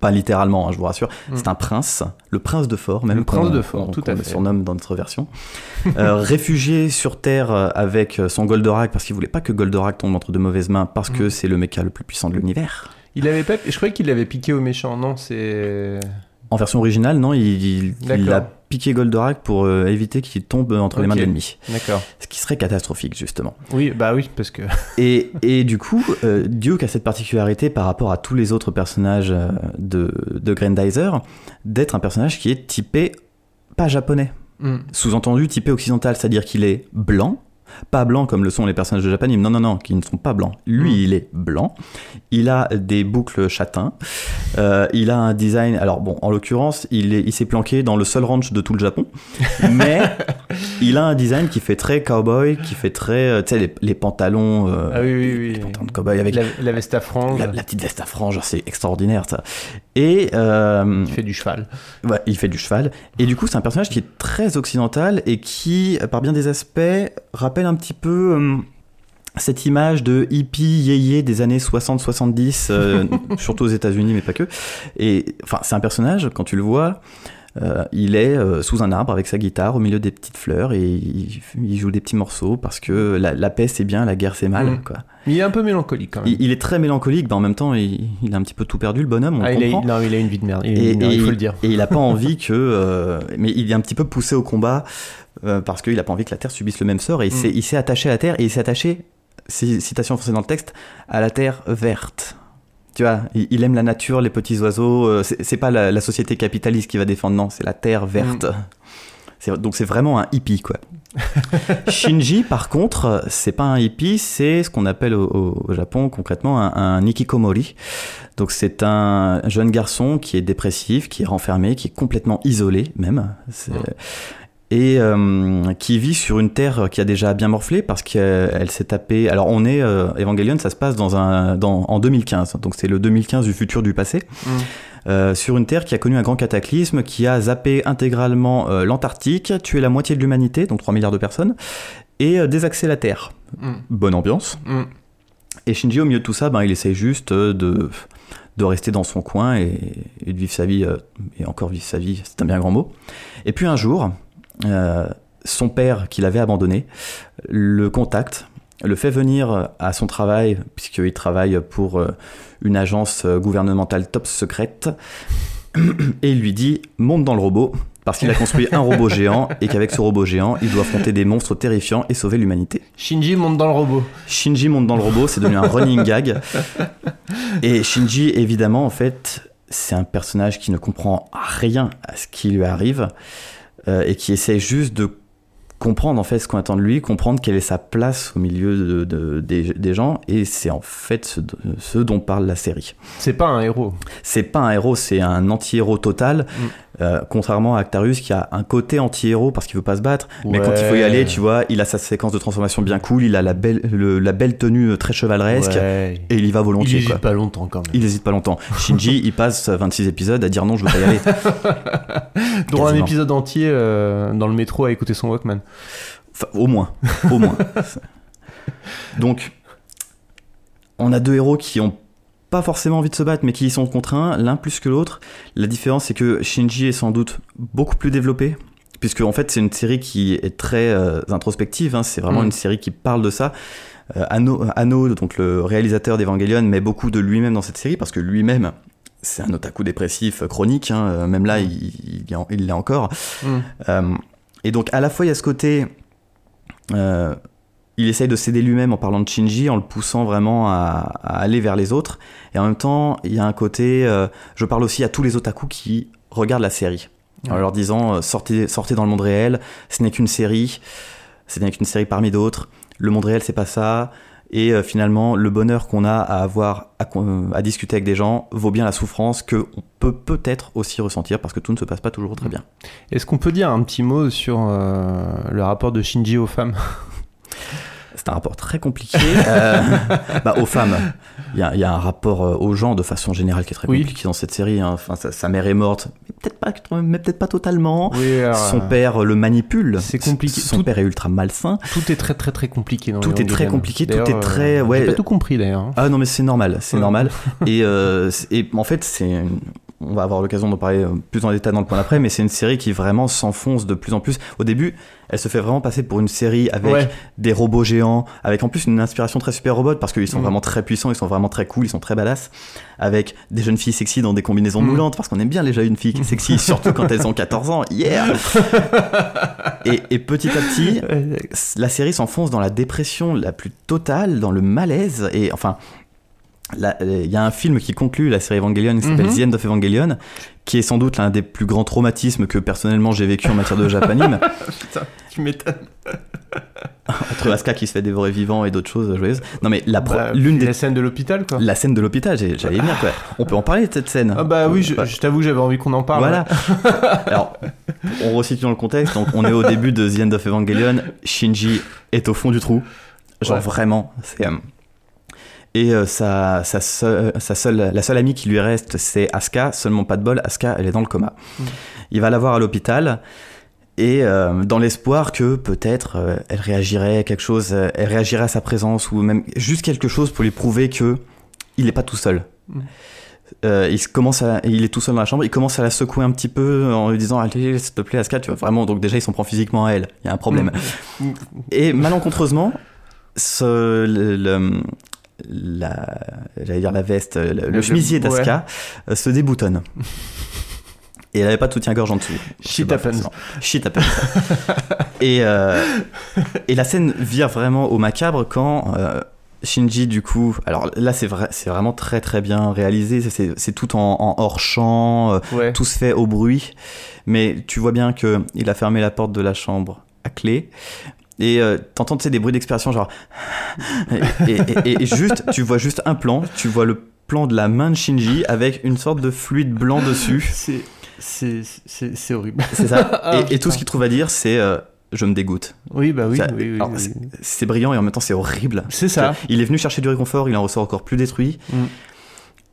pas littéralement, hein, je vous rassure. Mm. C'est un prince, le prince de Fort, même Le prince de Fort, qu'on- tout qu'on à le fait. surnomme dans notre version. Euh, réfugié sur Terre avec son Goldorak parce qu'il voulait pas que Goldorak tombe entre de mauvaises mains parce que Mm. c'est le mecha le plus puissant de l'univers. Il avait pas... Je croyais qu'il l'avait piqué au méchant. Non, c'est... En version originale, non, il, a piqué Goldorak pour euh, éviter qu'il tombe entre les mains de l'ennemi. D'accord. Ce qui serait catastrophique, justement. Oui, bah oui, parce que... Et, et du coup, euh, Duke a cette particularité par rapport à tous les autres personnages euh, de, de Grandizer, d'être un personnage qui est typé pas japonais. Hmm. Sous-entendu typé occidental, c'est-à-dire qu'il est blanc, pas blanc comme le sont les personnages de Japanime, non, non, non, qui ne sont pas blancs. Lui, Mm. il est blanc, il a des boucles châtains, euh, il a un design, alors bon, en l'occurrence, il est- il s'est planqué dans le seul ranch de tout le Japon, mais il a un design qui fait très cowboy, qui fait très, euh, tu sais, les, les pantalons, euh, Ah oui, oui, oui. les pantalons de cowboy avec La, la veste à franges, la, la petite veste à franges, c'est extraordinaire ça. Et euh, il fait du cheval. Ouais, il fait du cheval. Et du coup, c'est un personnage qui est très occidental et qui, par bien des aspects, rappelle un petit peu euh, cette image de hippie yéyé des années 60-70, euh, surtout aux États-Unis, mais pas que. Et enfin, c'est un personnage, quand tu le vois, euh, il est euh, sous un arbre avec sa guitare au milieu des petites fleurs et il, il joue des petits morceaux parce que la, la paix c'est bien, la guerre c'est mal. Mm. Quoi. Il est un peu mélancolique quand même. Il, il est très mélancolique, mais en même temps, il, il a un petit peu tout perdu, le bonhomme, on Ah, a, comprend. non, il a une vie de merde. Il, de merde, il faut le dire. Et il a pas envie que. euh, mais il est un petit peu poussé au combat euh, parce qu'il a pas envie que la Terre subisse le même sort et il Mm. s'est- il s'est attaché à la Terre et il s'est attaché, ci- citation française dans le texte, à la Terre verte. Tu vois, il, aime la nature, les petits oiseaux. euh, c'est pas la, la société capitaliste qui va défendre, non, c'est la Terre verte. Mm. Donc c'est vraiment un hippie, quoi. Shinji, par contre, c'est pas un hippie, c'est ce qu'on appelle au, Japon concrètement un, un ikikomori. Donc c'est un jeune garçon qui est dépressif, qui est renfermé, qui est complètement isolé même. C'est- Mm. Et euh, qui vit sur une terre qui a déjà bien morflé parce qu'elle s'est tapée. Alors on est euh, Evangelion, ça se passe dans un dans, en 2015, donc c'est le 2015 du futur du passé. Mm. Euh, sur une Terre qui a connu un grand cataclysme, qui a zappé intégralement euh, l'Antarctique, tué la moitié de l'humanité, donc 3 milliards de personnes, et euh, désaxé la Terre. Mm. Bonne ambiance. Mm. Et Shinji, au milieu de tout ça, ben, il essaye juste de, de rester dans son coin et, et de vivre sa vie, et encore vivre sa vie, c'est un bien grand mot. Et puis un jour, son père, qui l'avait abandonné, le contacte, le fait venir à son travail, puisqu'il travaille pour euh, une agence euh, gouvernementale top secrète, et il lui dit monte dans le robot, parce qu'il a construit un robot géant, et qu'avec ce robot géant, il doit affronter des monstres terrifiants et sauver l'humanité. Shinji monte dans le robot. Shinji monte dans le robot, c'est devenu un running gag. Et Shinji, évidemment, en fait, c'est un personnage qui ne comprend rien à ce qui lui arrive euh, et qui essaie juste de comprendre en fait ce qu'on attend de lui, comprendre quelle est sa place au milieu de, de- des, des gens, et c'est en fait ce, ce dont parle la série. C'est pas un héros. C'est pas un héros, c'est un anti-héros total, Mm. Euh, contrairement à Actarius qui a un côté anti-héros parce qu'il veut pas se battre, mais quand il faut y aller, tu vois, il a sa séquence de transformation bien cool, il a la belle, le- la belle tenue très chevaleresque, Ouais. et il y va Il volontiers. hésite quoi. pas longtemps quand même. Il hésite pas longtemps. Shinji, il passe 26 épisodes à dire non, je veux pas y aller. Dont un épisode entier euh, dans le métro à écouter son Walkman. Enfin, au moins, au moins. Donc, on a deux héros qui ont pas forcément envie de se battre, mais qui y sont contraints, l'un plus que l'autre. La différence, c'est que Shinji est sans doute beaucoup plus développé, puisque en fait, c'est une série qui est très euh, introspective. hein. c'est vraiment Mm. une série qui parle de ça. Euh, Anno, Anno, donc le réalisateur d'Evangelion, met beaucoup de lui-même dans cette série, parce que lui-même, c'est un otaku dépressif chronique. hein. Euh, Même là, il il l'est encore. Mm. Euh, et donc à la fois il y a ce côté, euh, il essaye de s'aider lui-même en parlant de Shinji, en le poussant vraiment à, à aller vers les autres, et en même temps il y a un côté, euh, je parle aussi à tous les otaku qui regardent la série, en leur disant euh, sortez, sortez dans le monde réel, ce n'est qu'une série, ce n'est qu'une série parmi d'autres, le monde réel c'est pas ça. Et euh, finalement, le bonheur qu'on a à avoir à, à discuter avec des gens vaut bien la souffrance que on peut peut-être aussi ressentir parce que tout ne se passe pas toujours très bien. Est-ce qu'on peut dire un petit mot sur le rapport de Shinji aux femmes? un rapport très compliqué. Euh, bah, aux femmes, il y a, il y a un rapport euh, aux gens de façon générale qui est très Oui. compliqué dans cette série. hein. Enfin, sa, sa mère est morte, mais peut-être pas, mais peut-être pas totalement. Oui, alors, Son euh, père le manipule. c'est compliqué. Son Tout- père est ultra malsain. Tout est très très très compliqué dans Tout est très compliqué, tout est très- ouais. J'ai pas tout compris d'ailleurs. hein. Ah non mais c'est normal, c'est normal. Et, euh, et en fait c'est, une- on va avoir l'occasion d'en parler euh, plus en détail dans le point d'après, mais c'est une série qui vraiment s'enfonce de plus en plus. Au début, elle se fait vraiment passer pour une série avec Ouais. des robots géants, avec en plus une inspiration très super robot parce qu'ils sont Mm. vraiment très puissants, ils sont vraiment très cool, ils sont très badass, avec des jeunes filles sexy dans des combinaisons Mm. moulantes parce qu'on aime bien les jeunes filles sexy, surtout quand elles ont 14 ans. Yeah. et, et petit à petit, la série s'enfonce dans la dépression la plus totale, dans le malaise, et enfin, il y a un film qui conclut la série Evangelion qui s'appelle Mhm. The End of Evangelion, qui est sans doute l'un des plus grands traumatismes que personnellement j'ai vécu en matière de japanime, Putain, tu m'étonnes. entre Asuka qui se fait dévorer vivant et d'autres choses joyeuses. Non mais la Bah, l'une des La scène de l'hôpital quoi. la scène de l'hôpital, j'allais venir quoi. On peut en parler de cette scène. Ah bah oui, je, je t'avoue, j'avais envie qu'on en parle. Voilà. Alors, on resitue dans le contexte. Donc, on est au début de The End of Evangelion. Shinji est au fond du trou. Genre Ouais. vraiment. C'est. Et euh, sa, sa, seule, sa seule, la seule amie qui lui reste, c'est Asuka. Seulement pas de bol, Asuka, elle est dans le coma. Mm. Il va la voir à l'hôpital. Et euh, dans l'espoir que peut-être euh, elle réagirait à quelque chose, elle réagirait à sa présence ou même juste quelque chose pour lui prouver que il n'est pas tout seul. Mm. Euh, il commence à, il est tout seul dans la chambre, il commence à la secouer un petit peu en lui disant allez s'il te plaît Asuka, tu vois vraiment donc déjà il s'en prend physiquement à elle, il y a un problème. Mm. Et malencontreusement, ce, le, le- la, j'allais dire la veste, le, chemisier ouais. d'Asuka euh, se déboutonne. Et elle avait pas de soutien-gorge en dessous. Shit happens. Shit happens. et, euh, et la scène vire vraiment au macabre quand euh, Shinji, du coup, alors là c'est vrai, c'est vraiment très très bien réalisé. C'est, c'est tout en, en hors champ, euh, Ouais. tout se fait au bruit, mais tu vois bien que il a fermé la porte de la chambre à clé. Et euh, t'entends tu sais, des bruits d'expiration genre et, et- et- et juste tu vois juste un plan tu vois le plan de la main de Shinji avec une sorte de fluide blanc dessus C'est c'est horrible. c'est ça Ah, et, tout ce qu'il trouve à dire c'est euh, je me dégoûte Oui bah oui. C'est brillant et en même temps c'est horrible C'est ça. il est venu chercher du réconfort il en ressort encore plus détruit Mm.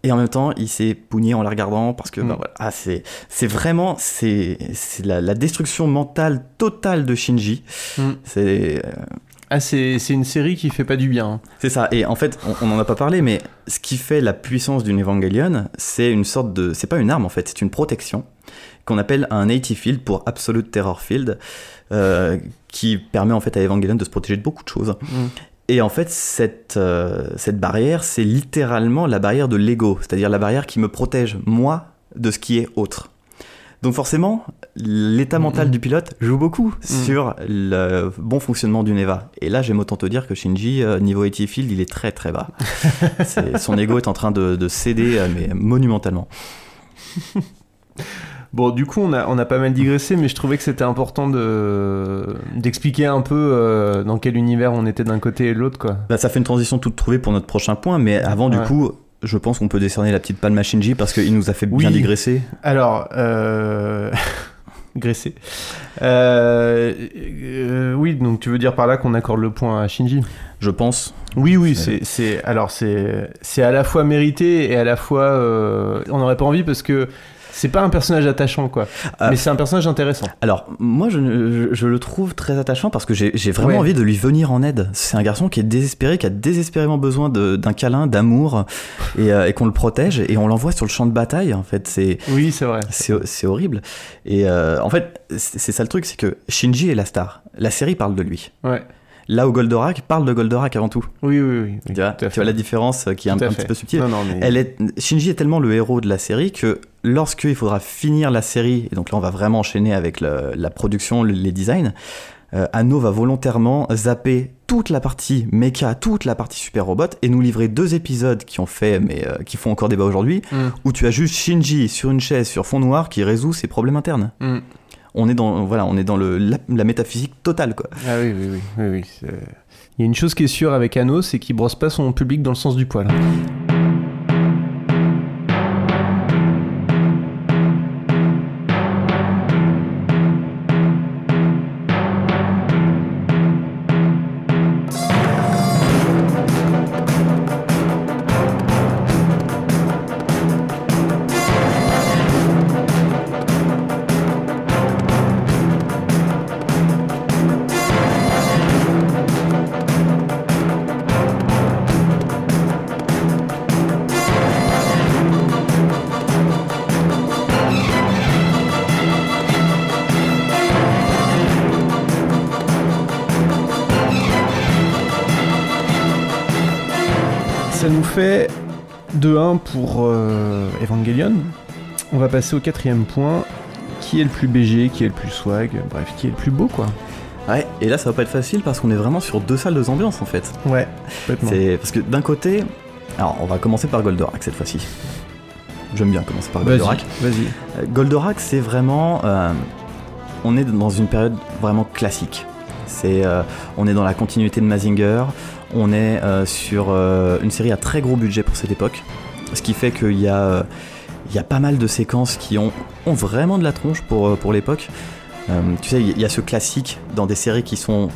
Et en même temps il s'est pougné en la regardant parce que Mm. bah, voilà, ah, c'est c'est vraiment c'est c'est la, la destruction mentale totale de Shinji Mm. c'est euh, Ah c'est c'est une série qui fait pas du bien. hein. C'est ça. Et en fait, on- on n'en a pas parlé, mais ce qui fait la puissance d'une Evangelion, c'est une sorte de. C'est pas une arme en fait, c'est une protection qu'on appelle un native field pour Absolute Terror Field, euh, qui permet en fait à Evangelion de se protéger de beaucoup de choses. Mm. Et en fait, cette, euh, cette barrière, c'est littéralement la barrière de l'ego, c'est-à-dire la barrière qui me protège, moi, de ce qui est autre. Donc forcément, l'état mental Mhm. du pilote joue beaucoup sur le bon fonctionnement d'une Eva. Et là, j'aime autant te dire que Shinji, euh, niveau 80 Field, il est très très bas. Son ego est en train de, de céder, euh, mais monumentalement. Bon, du coup, on a, on a pas mal digressé, mais je trouvais que c'était important de, d'expliquer un peu euh, dans quel univers on était d'un côté et de l'autre, quoi. Bah, ça fait une transition toute trouvée pour notre prochain point, mais avant, du coup, je pense qu'on peut décerner la petite palme à Shinji parce qu'il nous a fait bien Oui. digresser. Alors, euh... graissé. Euh, euh, oui, donc tu veux dire par là qu'on accorde le point à Shinji? Je pense. Oui, oui, c'est, c'est, alors c'est, c'est à la fois mérité et à la fois, euh, on n'aurait pas envie parce que c'est pas un personnage attachant, quoi. Ah. Mais c'est un personnage intéressant. Alors, moi, je, je- je le trouve très attachant parce que j'ai vraiment Ouais. envie de lui venir en aide. C'est un garçon qui est désespéré, qui a désespérément besoin d'un câlin, d'amour, et, euh, et qu'on le protège, et on l'envoie sur le champ de bataille, en fait. C'est. Oui, c'est vrai. C'est horrible. Et euh, en fait, c'est ça le truc, c'est que Shinji est la star. La série parle de lui. Ouais. Là où Goldorak parle de Goldorak avant tout. Oui, oui, oui. oui, Tu vois, tu la différence qui est un, petit peu subtile. Non, non, mais- Elle est, Shinji est tellement le héros de la série que lorsqu'il faudra finir la série, et donc là on va vraiment enchaîner avec le- la production, le- les designs, euh, Anno va volontairement zapper toute la partie mecha, toute la partie super robot, et nous livrer deux épisodes qui ont fait, mais euh, qui font encore débat aujourd'hui, Mm. où tu as juste Shinji sur une chaise sur fond noir qui résout ses problèmes internes. Mm. On est dans, voilà, on est dans le, la, métaphysique totale, quoi. Ah oui, oui, oui. Il y a une chose qui est sûre avec Anno, c'est qu'il brosse pas son public dans le sens du poil. Va passer au quatrième point. Qui est le plus BG, qui est le plus swag, bref, qui est le plus beau, quoi. Ouais, et là ça va pas être facile parce qu'on est vraiment sur deux salles de ambiance en fait. Ouais, complètement. C'est parce que d'un côté, alors on va commencer par Goldorak cette fois-ci. J'aime bien commencer par Goldorak. vas-y. Euh, Goldorak, c'est vraiment, euh, on est dans une période vraiment classique. C'est, euh, on est dans la continuité de Mazinger. On est euh, sur une série à très gros budget pour cette époque, ce qui fait qu'il y a, il y a pas mal de séquences qui ont, ont vraiment de la tronche pour, euh, pour l'époque. Euh, tu sais, il y a ce classique dans des séries qui sont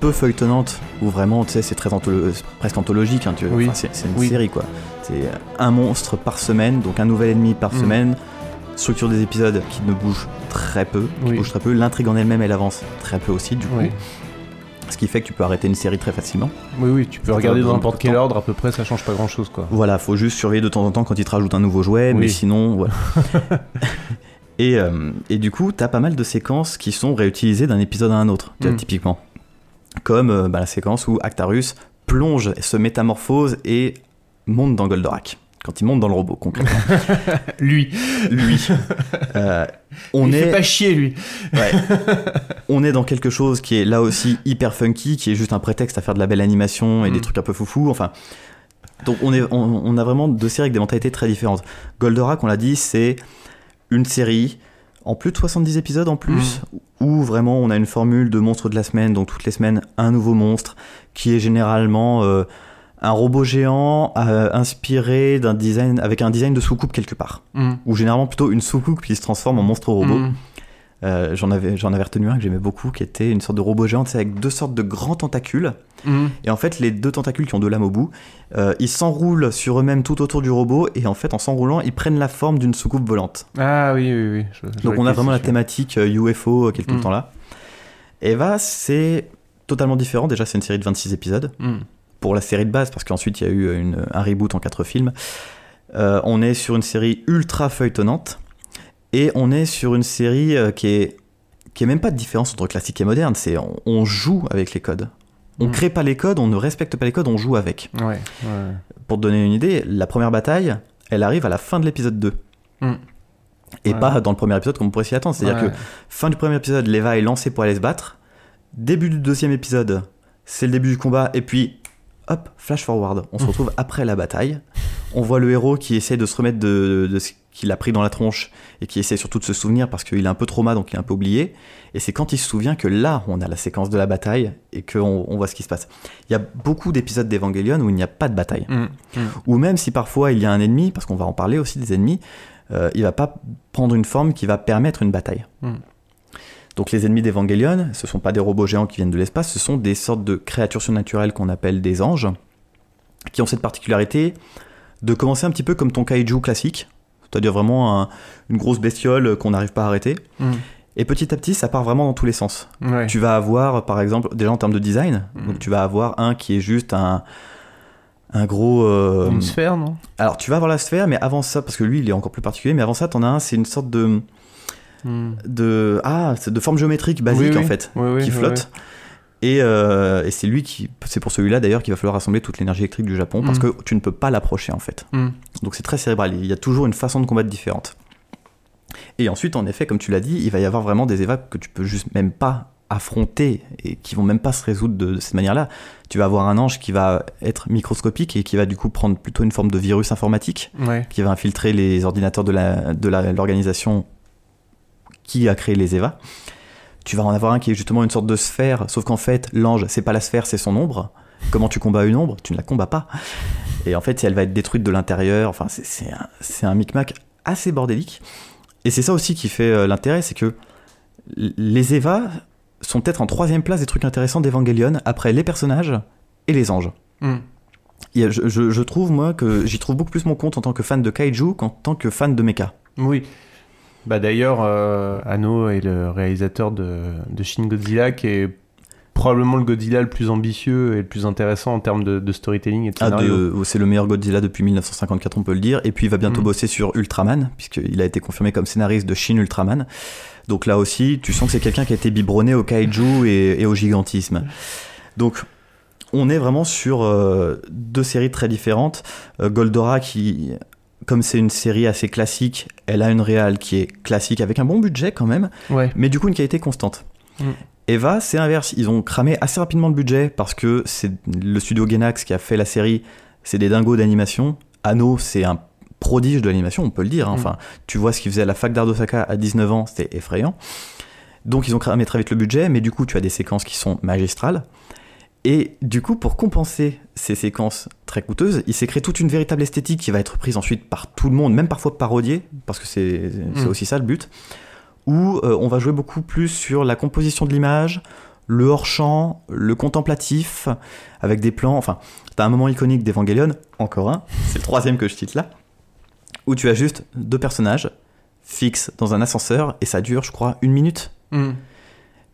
peu feuilletonnantes, où vraiment, tu sais, c'est très antholo- presque anthologique. hein. Oui. Enfin, c'est, une Oui. série, quoi. C'est un monstre par semaine, donc un nouvel ennemi par Mm. semaine. Structure des épisodes qui ne bougent très peu, qui Oui. bougent très peu. L'intrigue en elle-même, elle avance très peu aussi, du coup. Ce qui fait que tu peux arrêter une série très facilement. Oui, oui, tu peux Ça regarder dans n'importe quel temps. ordre, à peu près, ça change pas grand chose, quoi. Voilà, faut juste surveiller de temps en temps quand ils te rajoutent un nouveau jouet, mais sinon, voilà. et, euh, et du coup, t'as pas mal de séquences qui sont réutilisées d'un épisode à un autre, tu vois, Mm. typiquement. Comme euh, bah, la séquence où Actarus plonge, se métamorphose et monte dans Goldorak. Quand il monte dans le robot, concrètement. Lui. Lui. Euh, on Il est... fait pas chier, lui. Ouais. on est dans quelque chose qui est là aussi hyper funky, qui est juste un prétexte à faire de la belle animation et Mm. des trucs un peu foufou. Enfin, donc on, est, on, on a vraiment deux séries avec des mentalités très différentes. Goldorak, on l'a dit, c'est une série en plus de 70 épisodes en plus, où vraiment on a une formule de monstre de la semaine, donc toutes les semaines un nouveau monstre, qui est généralement euh, un robot géant euh, inspiré d'un design avec un design de soucoupe quelque part, Mm. ou généralement plutôt une soucoupe qui se transforme en monstre robot. Mm. Euh, j'en avais j'en avais retenu un que j'aimais beaucoup qui était une sorte de robot géant avec deux sortes de grands tentacules Mm. et en fait les deux tentacules qui ont deux lames au bout euh, ils s'enroulent sur eux-mêmes tout autour du robot et en fait en s'enroulant ils prennent la forme d'une soucoupe volante Ah oui, oui, oui. je- je donc on a vraiment la thématique UFO qui est tout le temps là Eva c'est totalement différent déjà c'est une série de 26 épisodes. Pour la série de base, parce qu'ensuite il y a eu une- un reboot en quatre films. Euh, on est sur une série ultra feuilletonnante, et on est sur une série euh, qui est qui est même pas de différence entre classique et moderne. C'est on, on joue avec les codes. On Mm. crée pas les codes, on ne respecte pas les codes, on joue avec. Ouais, ouais. Pour te donner une idée, la première bataille, elle arrive à la fin de l'épisode 2. Mm. Et Ouais. pas dans le premier épisode comme on pourrait s'y attendre. C'est-à-dire que fin du premier épisode, Leva est lancé pour aller se battre. Début du deuxième épisode, c'est le début du combat. Et puis, hop, flash forward. On se retrouve après la bataille. On voit le héros qui essaie de se remettre de, de ce qu'il a pris dans la tronche et qui essaie surtout de se souvenir parce qu'il est un peu trauma, donc il est un peu oublié. Et c'est quand il se souvient que là, on a la séquence de la bataille et qu'on on voit ce qui se passe. Il y a beaucoup d'épisodes d'Evangelion où il n'y a pas de bataille. Mm. Mm. Ou même si parfois il y a un ennemi, parce qu'on va en parler aussi des ennemis, euh, il va pas prendre une forme qui va permettre une bataille. Mm. Donc les ennemis d'Evangelion, ce sont pas des robots géants qui viennent de l'espace, ce sont des sortes de créatures surnaturelles qu'on appelle des anges, qui ont cette particularité de commencer un petit peu comme ton kaiju classique, c'est-à-dire vraiment un- une grosse bestiole qu'on n'arrive pas à arrêter. Mm. Et petit à petit, ça part vraiment dans tous les sens. Ouais. Tu vas avoir, par exemple, déjà en termes de design, Mm. donc tu vas avoir un qui est juste un, un gros. euh, Une sphère, non? Alors tu vas avoir la sphère, mais avant ça, parce que lui il est encore plus particulier, mais avant ça, t'en as un, c'est une sorte de. Mm. de ah, c'est de forme géométrique basique Oui, en fait, Oui, qui flotte. Et, euh, et c'est lui qui, c'est pour celui-là d'ailleurs qu'il va falloir rassembler toute l'énergie électrique du Japon parce Mm. que tu ne peux pas l'approcher en fait. Mm. Donc c'est très cérébral. Il y a toujours une façon de combattre différente. Et ensuite, en effet, comme tu l'as dit, il va y avoir vraiment des évas que tu peux juste même pas affronter et qui vont même pas se résoudre de, de cette manière-là. Tu vas avoir un ange qui va être microscopique et qui va du coup prendre plutôt une forme de virus informatique Ouais. qui va infiltrer les ordinateurs de la- de la- l'organisation qui a créé les EVA. Tu vas en avoir un qui est justement une sorte de sphère, sauf qu'en fait, l'ange, c'est pas la sphère, c'est son ombre. Comment tu combats une ombre? Tu ne la combats pas. Et en fait, elle va être détruite de l'intérieur. Enfin, c'est- un, un micmac assez bordélique. Et c'est ça aussi qui fait euh, l'intérêt, c'est que les EVA sont peut-être en troisième place des trucs intéressants d'Evangelion, après les personnages et les anges. Mm. Je, je- je trouve, moi, que j'y trouve beaucoup plus mon compte en tant que fan de kaiju qu'en tant que fan de mecha. Oui. Bah d'ailleurs, euh, Anno est le réalisateur de, de Shin Godzilla, qui est probablement le Godzilla le plus ambitieux et le plus intéressant en termes de, de storytelling et de Ah, scénario. de- c'est le meilleur Godzilla depuis 1954, on peut le dire. Et puis il va bientôt Mm. bosser sur Ultraman, puisqu'il a été confirmé comme scénariste de Shin Ultraman. Donc là aussi, tu sens que c'est quelqu'un qui a été biberonné au kaiju et, et au gigantisme. Donc on est vraiment sur euh, deux séries très différentes. Euh, Goldora qui, comme c'est une série assez classique, elle a une réal qui est classique avec un bon budget quand même, Ouais. mais du coup une qualité constante. Mm. Eva, c'est inverse. Ils ont cramé assez rapidement le budget parce que c'est le studio Gainax qui a fait la série. C'est des dingos d'animation. Anno, c'est un prodige de l'animation, on peut le dire. hein. Mm. Enfin, tu vois ce qu'il faisait à la fac d'art d'Osaka à 19 ans, c'était effrayant. Donc ils ont cramé très vite le budget, mais du coup tu as des séquences qui sont magistrales. Et du coup, pour compenser ces séquences très coûteuses, il s'est créé toute une véritable esthétique qui va être prise ensuite par tout le monde, même parfois parodiée, parce que c'est c'est Mm. aussi ça le but, où euh, on va jouer beaucoup plus sur la composition de l'image, le hors-champ, le contemplatif, avec des plans. Enfin, t'as un moment iconique d'Evangelion, encore un, c'est le troisième que je cite là, où tu as juste deux personnages fixes dans un ascenseur et ça dure, je crois, une minute. Mm.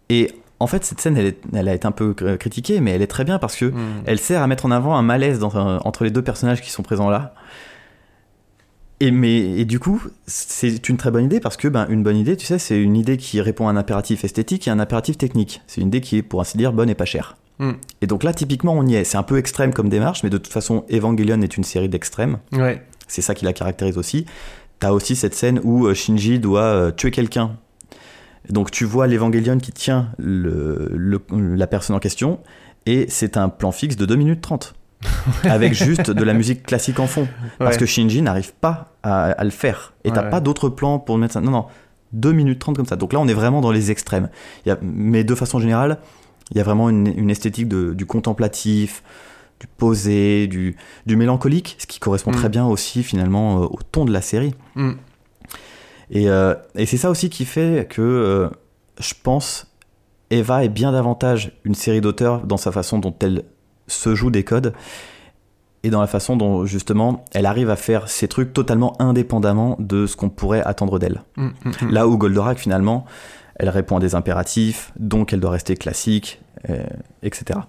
Et en fait, cette scène, elle, est- elle a été un peu critiquée, mais elle est très bien parce que Mm. elle sert à mettre en avant un malaise dans entre les deux personnages qui sont présents là. Et, mais, et du coup, c'est une très bonne idée parce que ben, une bonne idée, tu sais, c'est une idée qui répond à un impératif esthétique et un impératif technique. C'est une idée qui est, pour ainsi dire, bonne et pas chère. Mm. Et donc là, typiquement, on y est. C'est un peu extrême comme démarche, mais de toute façon, Evangelion est une série d'extrêmes. Ouais. C'est ça qui la caractérise aussi. T'as aussi cette scène où euh, Shinji doit euh, tuer quelqu'un. Donc tu vois l'Evangelion qui tient le, le- la personne en question, et c'est un plan fixe de 2 minutes 30. avec juste de la musique classique en fond. Parce Ouais. que Shinji n'arrive pas à, à le faire. Et t'as Ouais, pas d'autres plans pour mettre ça. Non, non. 2 minutes 30 comme ça. Donc là, on est vraiment dans les extrêmes. Il y a, mais de façon générale, il y a vraiment une, une esthétique de- du contemplatif, du posé, du, du mélancolique, ce qui correspond Mm. très bien aussi finalement euh, au ton de la série. Mm. Et, euh, et c'est ça aussi qui fait que euh, je pense Eva est bien davantage une série d'auteurs dans sa façon dont elle se joue des codes et dans la façon dont justement elle arrive à faire ses trucs totalement indépendamment de ce qu'on pourrait attendre d'elle. Mm, mm, mm. Là où Goldorak finalement, elle répond à des impératifs, donc elle doit rester classique, euh, etc.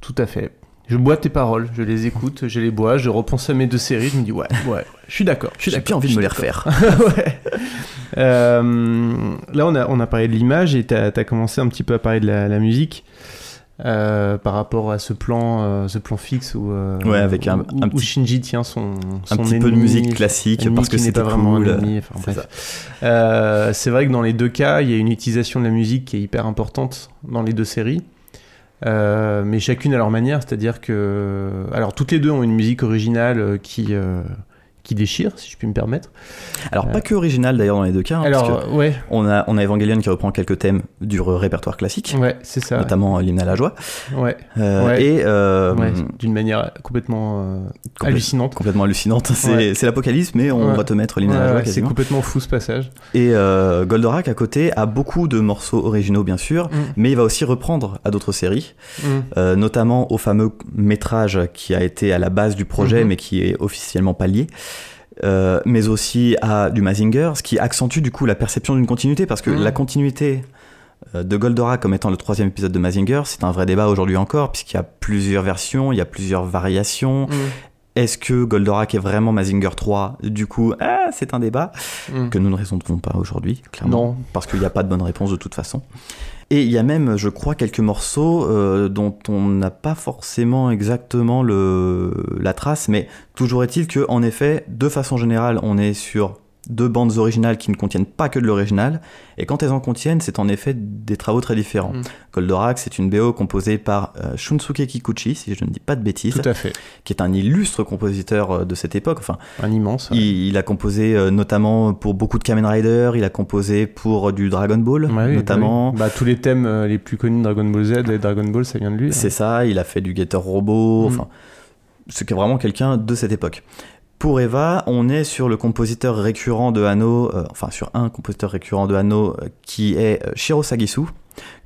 Tout à fait. Je bois tes paroles, je les écoute, je les bois, je repense à mes deux séries, je me dis ouais, ouais, je suis d'accord. J'ai envie de me les refaire. ouais. Euh, là, on a, on a parlé de l'image et tu as, commencé un petit peu à parler de la, la musique euh, par rapport à ce plan, euh, ce plan fixe où, euh, Ouais, avec un- où, un où petit- Shinji tient son, Un petit peu de musique classique parce que c'était pas vraiment cool. un ennemi. enfin, C'est bref. Euh, c'est vrai que dans les deux cas, il y a une utilisation de la musique qui est hyper importante dans les deux séries. Euh, mais chacune à leur manière, c'est-à-dire que. Alors, toutes les deux ont une musique originale euh, qui, euh, qui déchire, si je puis me permettre. Alors, pas que original d'ailleurs dans les deux cas. hein, parce Alors, que ouais, on, a, on a Evangelion qui reprend quelques thèmes du re- répertoire classique, ouais, c'est ça. notamment l'hymne à la joie. Ouais, Euh, Ouais. Et euh, ouais, d'une manière complètement euh, complè- hallucinante. complètement hallucinante. C'est Ouais. l'apocalypse, mais on Ouais. va te mettre l'hymne à Ouais, la joie ouais, c'est complètement fou ce passage. Et euh, Goldorak à côté a beaucoup de morceaux originaux bien sûr, Mm. mais il va aussi reprendre à d'autres séries, Mm. euh, notamment au fameux métrage qui a été à la base du projet Mhm. mais qui est officiellement pas lié. Euh, mais aussi à du Mazinger, ce qui accentue du coup la perception d'une continuité, parce que Mhm. la continuité euh, de Goldorak comme étant le troisième épisode de Mazinger, c'est un vrai débat aujourd'hui encore, puisqu'il y a plusieurs versions, il y a plusieurs variations. Mm. Est-ce que Goldorak est vraiment Mazinger 3 Du coup, ah, c'est un débat Mm. que nous ne résoudrons pas aujourd'hui, clairement. Non. Parce qu'il n'y a pas de bonne réponse de toute façon. Et il y a même, je crois, quelques morceaux euh, dont on n'a pas forcément exactement le, la trace, mais toujours est-il que, en effet, de façon générale, on est sur deux bandes originales qui ne contiennent pas que de l'original, et quand elles en contiennent, c'est en effet des travaux très différents. Mm. Goldorak, c'est une BO composée par euh, Shunsuke Kikuchi, si je ne dis pas de bêtises, Tout à fait. qui est un illustre compositeur euh, de cette époque. Enfin, Un immense. ouais. il, il a composé euh, notamment pour beaucoup de Kamen Rider, il a composé pour euh, du Dragon Ball, Ouais, oui, notamment. bah oui. Bah, tous les thèmes les plus connus de Dragon Ball Z et Dragon Ball, ça vient de lui. C'est ça, il a fait du Getter Robot, Mm. enfin, c'est vraiment quelqu'un de cette époque. Pour Eva, on est sur le compositeur récurrent de Hano, euh, enfin sur un compositeur récurrent de Hano euh, qui est euh, Shiro Sagisu,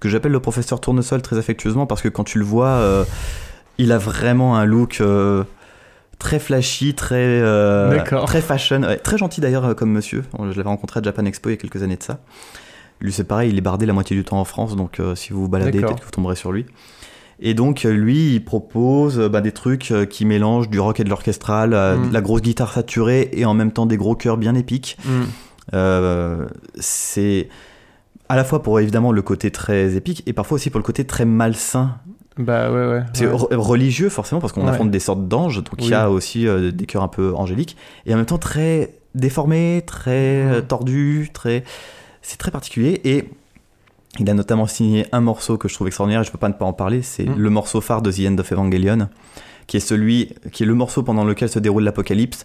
que j'appelle le professeur Tournesol très affectueusement parce que quand tu le vois, euh, il a vraiment un look très flashy, très, très fashion, ouais, très gentil d'ailleurs comme monsieur. Je l'avais rencontré à Japan Expo il y a quelques années de ça. Lui, c'est pareil, il est bardé la moitié du temps en France, donc si vous vous baladez, peut-être que vous tomberez sur lui. Et donc, euh, lui, il propose euh, bah, des trucs euh, qui mélangent du rock et de l'orchestral, Mm. de la grosse guitare saturée et en même temps des gros chœurs bien épiques. Mm. Euh, c'est à la fois pour évidemment le côté très épique et parfois aussi pour le côté très malsain. Bah ouais, ouais. C'est ouais. re- religieux forcément parce qu'on Ouais. affronte des sortes d'anges, donc il y a aussi euh, des chœurs un peu angéliques et en même temps très déformés, très euh, Mm. tordus, très. C'est très particulier et il a notamment signé un morceau que je trouve extraordinaire et je peux pas ne pas en parler, c'est Mm. le morceau phare de The End of Evangelion, qui est celui, qui est le morceau pendant lequel se déroule l'apocalypse.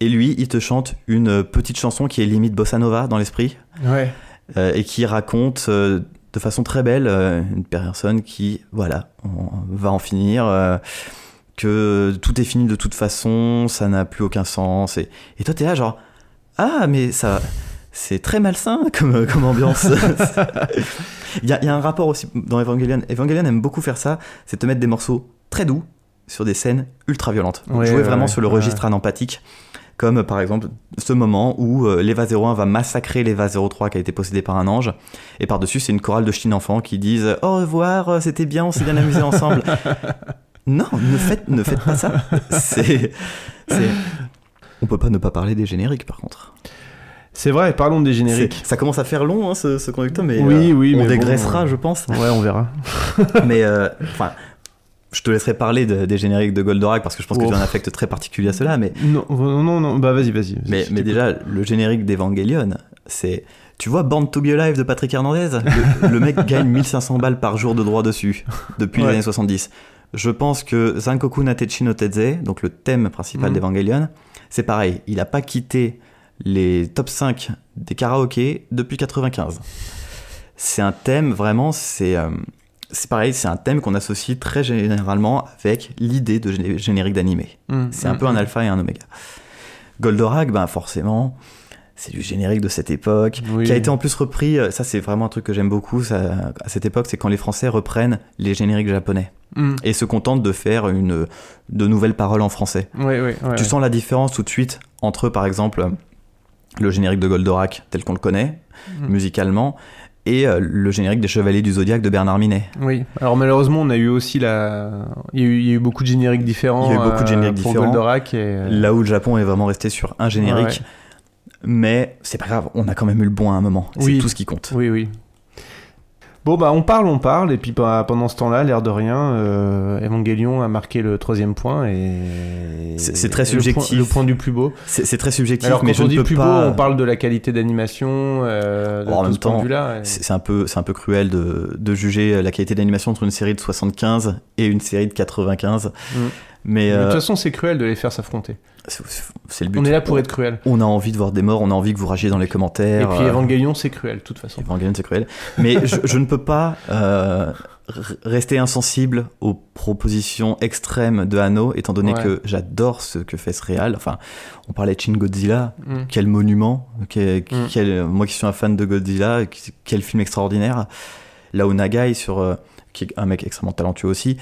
Et lui, il te chante une petite chanson qui est limite bossa nova dans l'esprit Ouais. euh, et qui raconte euh, de façon très belle euh, une personne qui, voilà, on va en finir, que tout est fini de toute façon, ça n'a plus aucun sens. Et, et toi, t'es là, genre, ah, mais ça. C'est très malsain comme, comme ambiance. Il y, a, il y a un rapport aussi dans Evangelion. Evangelion aime beaucoup faire ça, c'est te mettre des morceaux très doux sur des scènes ultra violentes. Donc Ouais, jouer ouais, vraiment ouais, sur le registre anempathique, comme euh, par exemple ce moment où euh, l'Eva 01 va massacrer l'Eva 03 qui a été possédé par un ange, et par-dessus c'est une chorale de chine enfants qui disent Au revoir, euh, c'était bien, on s'est bien amusé ensemble. non, ne faites, ne faites pas ça. C'est- On peut pas ne pas parler des génériques par contre. C'est vrai, parlons des génériques. Ça commence à faire long hein, ce, ce conducteur, mais Oui, euh, oui, on mais dégraissera, euh, je pense. Ouais, on verra. mais euh, enfin, je te laisserai parler de- des génériques de Goldorak parce que je pense que tu as un affect très particulier à cela. Mais, Non, non, non, bah vas-y, vas-y. mais, mais déjà, le générique d'Evangelion, c'est. Tu vois Born to Be Alive de Patrick Hernandez? Le, le mec gagne 1500 balles par jour de droits dessus depuis Ouais. les années 70. Je pense que Zankoku Natechi no Tetze, donc le thème principal Mhm. d'Evangelion, c'est pareil. Il a pas quitté les top 5 des karaokés depuis 95. C'est un thème vraiment, c'est euh, pareil, c'est un thème qu'on associe très généralement avec l'idée de gé- générique d'animé. Mm, C'est un mm, peu un mm. alpha et un oméga. Goldorak, ben forcément, c'est du générique de cette époque, Oui. qui a été en plus repris, euh, ça c'est vraiment un truc que j'aime beaucoup ça, à cette époque, c'est quand les Français reprennent les génériques japonais Mm. et se contentent de faire une, de nouvelles paroles en français. Ouais, ouais. Tu sens la différence tout de suite entre, par exemple, le générique de Goldorak tel qu'on le connaît, Mm. musicalement, et euh, le générique des Chevaliers du Zodiaque de Bernard Minet. Oui. Alors malheureusement, on a eu aussi la. Il y a eu, il y a eu beaucoup de génériques différents. Il y a eu beaucoup de euh, génériques pour différents. Goldorak et. euh, Là où le Japon est vraiment resté sur un générique, Ouais, mais c'est pas grave, on a quand même eu le bon à un moment. C'est Oui. tout ce qui compte. Oui, oui. Bon, bah, on parle, on parle, et puis bah, pendant ce temps-là, l'air de rien, euh, Evangelion a marqué le troisième point, et. C'est- très le point- subjectif. Le point, du plus beau. C'est très subjectif, Alors, mais quand je on ne dit peux plus pas. beau, on parle de la qualité d'animation, euh, Bon, en même ce temps, et- C'est un peu, un peu cruel de, de juger la qualité d'animation entre une série de 75 et une série de 95. Mm. Mais De euh, toute façon, c'est cruel de les faire s'affronter. C'est c'est le but. On est là pour être cruel. On a envie de voir des morts, on a envie que vous ragiez dans les Et commentaires. puis euh, Evangelion, c'est cruel, de toute façon. Evangelion, c'est cruel. Mais je, je ne peux pas euh, rester insensible aux propositions extrêmes de Hano, étant donné Ouais. que j'adore ce que fait ce réal. Enfin, on parlait de Shin Godzilla, Mm. quel monument, quel- Mm. quel- moi qui suis un fan de Godzilla, quel film extraordinaire. Là où Nagai, sur, euh, qui est un mec extrêmement talentueux aussi,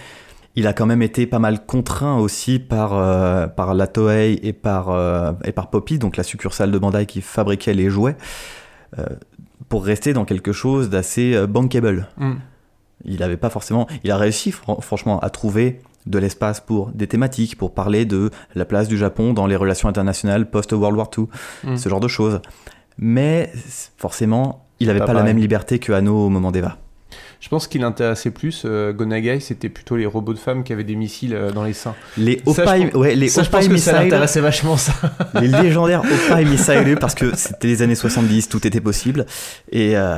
il a quand même été pas mal contraint aussi par, euh, par la Toei et par, euh, et par Poppy, donc la succursale de Bandai qui fabriquait les jouets, euh, pour rester dans quelque chose d'assez bankable. Mm. Il avait pas forcément. Il a réussi, fran- franchement, à trouver de l'espace pour des thématiques, pour parler de la place du Japon dans les relations internationales post-World War II, Mm. ce genre de choses. Mais forcément, il n'avait Pas pas, la même liberté que Hano au moment d'Eva. Je pense qu'il l'intéressait plus, euh, Gonagai, c'était plutôt les robots de femmes qui avaient des missiles euh, dans les seins. Les je Opai, pense- ouais, les ça, je Opai pense que ça Missile, l'intéressait vachement, ça. les légendaires Opai Missile, parce que c'était les années 70, tout était possible. Et euh,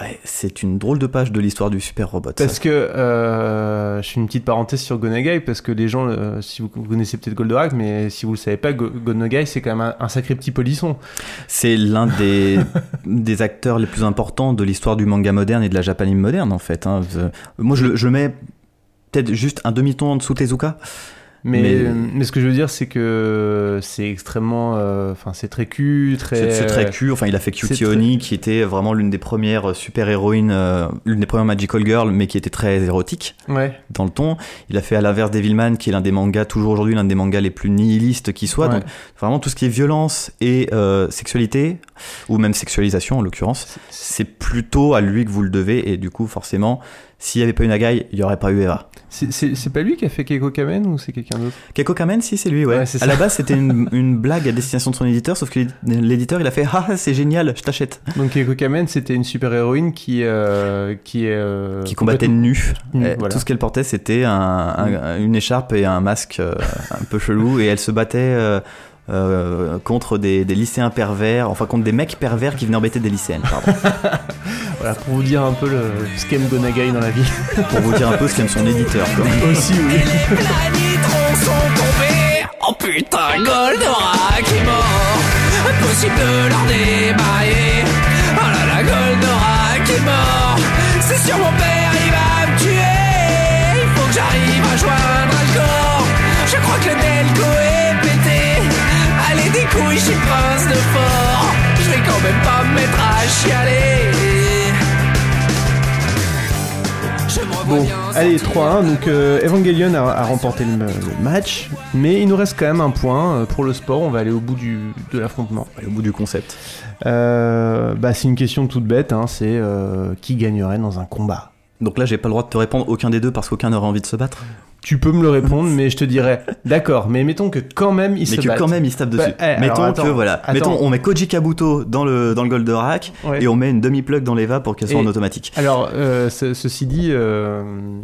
ouais, c'est une drôle de page de l'histoire du super robot. ça. Parce que, euh, je fais une petite parenthèse sur Gonagai, parce que les gens, si vous, vous connaissez peut-être Goldorak, mais si vous le savez pas, Go- Gonagai, c'est quand même un, un sacré petit polisson. C'est l'un des, des acteurs les plus importants de l'histoire du manga moderne et de la japanime moderne, en fait. hein. Euh, Moi, je, je mets peut-être juste un demi-ton en dessous de Tezuka. Mais, Mais- mais... ce que je veux dire, c'est que c'est extrêmement. euh, Enfin, c'est très cul, très. C'est très cul. Enfin, il a fait Cutie très- Oni, qui était vraiment l'une des premières super-héroïnes, euh, l'une des premières Magical Girl, mais qui était très érotique Ouais. dans le ton. Il a fait à l'inverse Devilman, qui est l'un des mangas, toujours aujourd'hui, l'un des mangas les plus nihilistes qui soit. Ouais. Donc, vraiment, tout ce qui est violence et euh, sexualité, ou même sexualisation en l'occurrence, c'est plutôt à lui que vous le devez. Et du coup, forcément, s'il n'y avait pas eu Nagai, il n'y aurait pas eu Eva. C'est- pas lui qui a fait Keiko Kamen ou c'est quelqu'un d'autre? Keiko Kamen, si, c'est lui, ouais. Ouais, à la base, c'était une, une blague à destination de son éditeur, sauf que l'éditeur, il a fait Ah, c'est génial, je t'achète. Donc Keiko Kamen, c'était une super héroïne qui euh, qui euh, Qui combattait nue. Eh, voilà. Tout ce qu'elle portait, c'était un- un- une écharpe et un masque euh, un peu chelou. Et elle se battait euh, contre des, des lycéens pervers, enfin contre des mecs pervers qui venaient embêter des lycéennes, pardon. Voilà, pour vous dire un peu le, ce qu'aime Gonagai dans la vie. pour vous dire un peu ce qu'aime son éditeur. Quoi. Aussi, oui. Les nitrons sont tombés. Oh putain, Goldorak est mort. Impossible de leur démarrer. Bon, allez, sortir 3-1. Donc euh, Evangelion a, a remporté le, le match, mais il nous reste quand même un point euh, pour le sport. On va aller au bout du, de l'affrontement. Au bout du concept. Euh, bah, c'est une question toute bête. Hein, c'est euh, qui gagnerait dans un combat? Donc là, j'ai pas le droit de te répondre aucun des deux parce qu'aucun n'aurait envie de se battre. Tu peux me le répondre, mais je te dirais, d'accord, mais mettons que quand même ils mais se que battent. quand même, ils se tapent dessus. Bah, eh, mettons attends, que voilà. attends. Mettons, on met Koji Kabuto dans le, dans le Goldorak Ouais. et on met une demi-plug dans l'Eva pour qu'elle soit Et- en automatique. Alors, euh, ce- ceci dit, euh,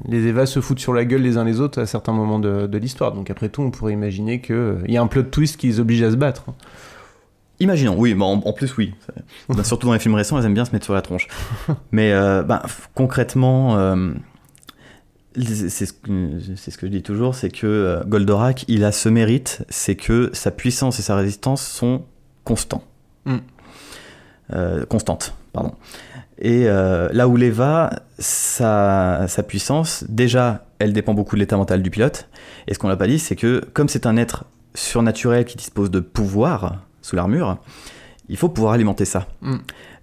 les Evas se foutent sur la gueule les uns les autres à certains moments de, de l'histoire. Donc après tout, on pourrait imaginer qu'il y a un plot twist qui les oblige à se battre. Imaginons, oui, bah, en, en plus oui. Bah, surtout dans les films récents, elles aiment bien se mettre sur la tronche. Mais euh, bah, concrètement, euh, c'est ce, que- c'est ce que je dis toujours, c'est que euh, Goldorak, il a ce mérite, c'est que sa puissance et sa résistance sont constants. Mm. Euh, constantes, pardon. Et euh, là où l'Eva, sa, sa puissance, déjà, elle dépend beaucoup de l'état mental du pilote. Et ce qu'on n'a pas dit, c'est que comme c'est un être surnaturel qui dispose de pouvoir sous l'armure, il faut pouvoir alimenter ça. Mm.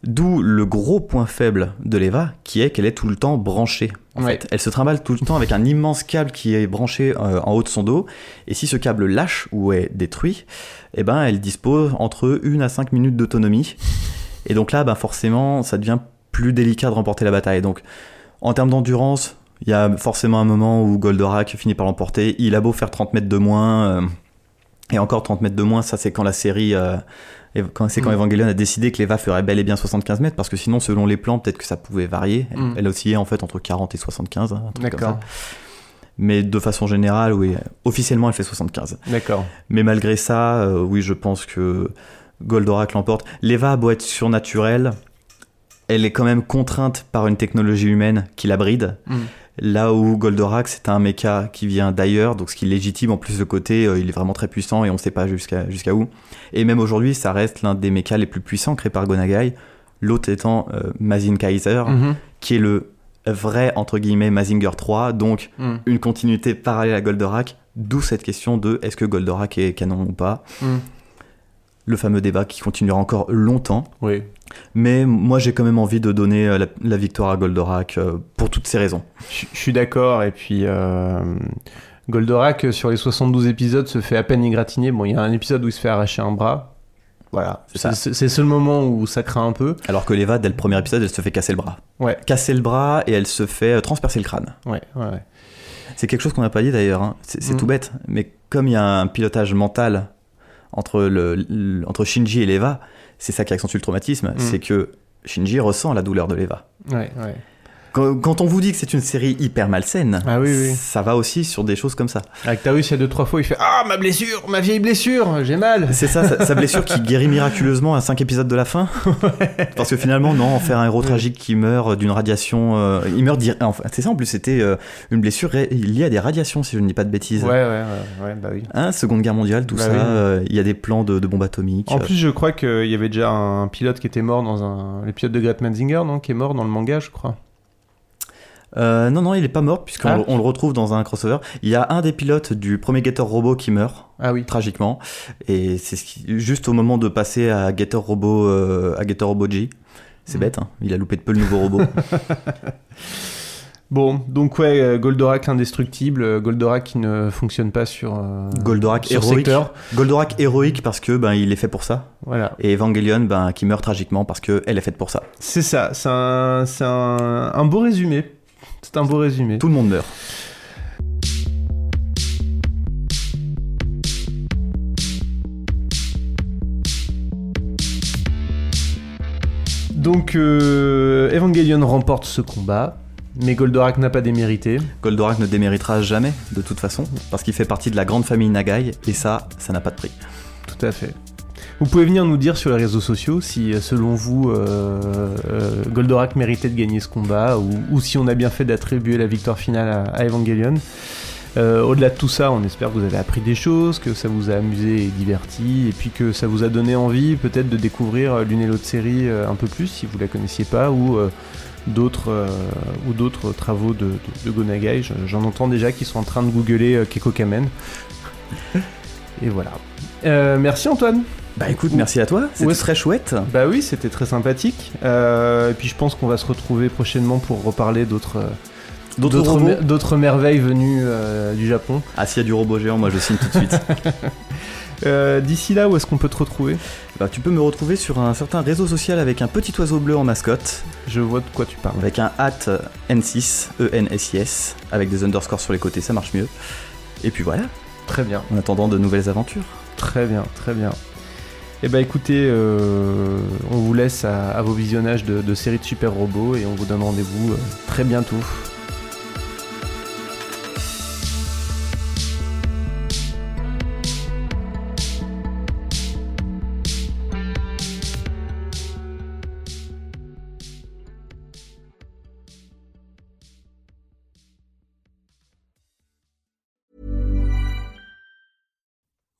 D'où le gros point faible de l'Eva, qui est qu'elle est tout le temps branchée. En Ouais. fait. Elle se trimballe tout le temps avec un immense câble qui est branché euh, en haut de son dos. Et si ce câble lâche ou est détruit, eh ben, elle dispose entre 1 à 5 minutes d'autonomie. Et donc là, ben, forcément, ça devient plus délicat de remporter la bataille. Donc, en termes d'endurance, il y a forcément un moment où Goldorak finit par l'emporter. Il a beau faire 30 mètres de moins, euh, et encore 30 mètres de moins, ça c'est quand la série, euh, quand, c'est quand Mm. Evangelion a décidé que l'Eva ferait bel et bien 75 mètres, parce que sinon, selon les plans, peut-être que ça pouvait varier. Elle, Mm. elle oscillait en fait entre 40 et 75, hein, un truc comme D'accord, ça. Mais de façon générale, oui, officiellement, elle fait 75. d'accord. Mais malgré ça, euh, oui, je pense que Goldorak l'emporte. L'Eva a beau être surnaturelle, elle est quand même contrainte par une technologie humaine qui la bride. Mm. Là où Goldorak, c'est un mecha qui vient d'ailleurs, donc ce qui légitime en plus le côté, euh, il est vraiment très puissant et on sait pas jusqu'à jusqu'à où. Et même aujourd'hui, ça reste l'un des mechas les plus puissants créés par Gonagai. L'autre étant euh, Mazin Kaiser, Mhm. qui est le vrai, entre guillemets, Mazinger 3, donc Mm. une continuité parallèle à Goldorak, d'où cette question de est-ce que Goldorak est canon ou pas Mm. Le fameux débat qui continuera encore longtemps. Oui. Mais moi, j'ai quand même envie de donner euh, la, la victoire à Goldorak euh, pour toutes ces raisons. Je je suis d'accord. Et puis, euh, Goldorak, sur les 72 épisodes, se fait à peine égratigner. Bon, il y a un épisode où il se fait arracher un bras. Voilà. C'est seul moment où ça craint un peu. Alors que l'Eva, dès le premier épisode, elle se fait casser le bras. Ouais. Casser le bras et elle se fait transpercer le crâne. Ouais, ouais, ouais. C'est quelque chose qu'on n'a pas dit d'ailleurs. hein. C'est c'est Mm. tout bête. Mais comme il y a un pilotage mental entre, le, le- entre Shinji et l'Eva, c'est ça qui accentue le traumatisme. Mm. C'est que Shinji ressent la douleur de l'Eva. Ouais, ouais. Quand, on vous dit que c'est une série hyper malsaine, Ah oui, oui. ça va aussi sur des choses comme ça. Actarus, il y a deux, trois fois, il fait Ah, ma blessure, ma vieille blessure, j'ai mal. C'est ça, sa, sa blessure qui guérit miraculeusement à 5 épisodes de la fin. Parce que finalement, non, en faire un héros tragique qui meurt d'une radiation. euh, il meurt. Enfin, c'est ça en plus, c'était euh, une blessure liée à des radiations, si je ne dis pas de bêtises. Ouais, ouais, ouais, ouais, bah oui. Hein, Seconde Guerre mondiale, tout Bah ça, oui. euh, il y a des plans de, de bombes atomiques. En plus, je crois qu'il y avait déjà un pilote qui était mort dans un. L'épisode de Gret Manzinger, non Qui est mort dans le manga, je crois. Euh, non, non, il est pas mort, puisqu'on Ah. le- on le retrouve dans un crossover. Il y a un des pilotes du premier Gator Robot qui meurt. Ah oui. Tragiquement. Et c'est ce qui- juste au moment de passer à Gator Robot, euh, à Gator Robot G. C'est Mm. bête, hein, il a loupé de peu le nouveau robot. Bon, donc ouais, euh, Goldorak indestructible, euh, Goldorak qui ne fonctionne pas sur. euh, Goldorak sur héroïque. secteur. Goldorak héroïque parce que ben il est fait pour ça. Voilà. Et Evangelion ben qui meurt tragiquement parce que elle est faite pour ça. C'est ça, c'est un, un, un beau résumé. C'est un beau résumé. Tout le monde meurt. Donc, euh, Evangelion remporte ce combat, mais Goldorak n'a pas démérité. Goldorak ne déméritera jamais de toute façon parce qu'il fait partie de la grande famille Nagai et ça, ça n'a pas de prix. Tout à fait. Vous pouvez venir nous dire sur les réseaux sociaux si, euh, selon vous, euh, euh, Goldorak méritait de gagner ce combat ou, si on a bien fait d'attribuer la victoire finale à, Evangelion. Au-delà de tout ça, on espère que vous avez appris des choses, que ça vous a amusé et diverti, et puis que ça vous a donné envie peut-être de découvrir l'une et l'autre série un peu plus si vous la connaissiez pas ou d'autres d'autres travaux de, Gonagai. Je- J'en entends déjà qui sont en train de googler euh, Keko Kamen. Et voilà. Merci Antoine. Bah écoute, merci à toi, c'était Ouais. très chouette. Bah oui, c'était très sympathique. Euh, et puis je pense qu'on va se retrouver prochainement pour reparler d'autres euh, D'autres mer- merveilles venues euh, du Japon. Ah s'il y a du robot géant, moi je signe tout de suite. Euh, D'ici là, où est-ce qu'on peut te retrouver? Bah, tu peux me retrouver sur un certain réseau social avec un petit oiseau bleu en mascotte, Je vois de quoi tu parles. avec un at N6, E-N-S-I-S, avec des underscores sur les côtés, ça marche mieux. Et puis voilà, Très bien, en attendant de nouvelles aventures. très bien, très bien. Et bah écoutez, euh, on vous laisse à, vos visionnages de, de séries de super robots et on vous donne rendez-vous euh, très bientôt.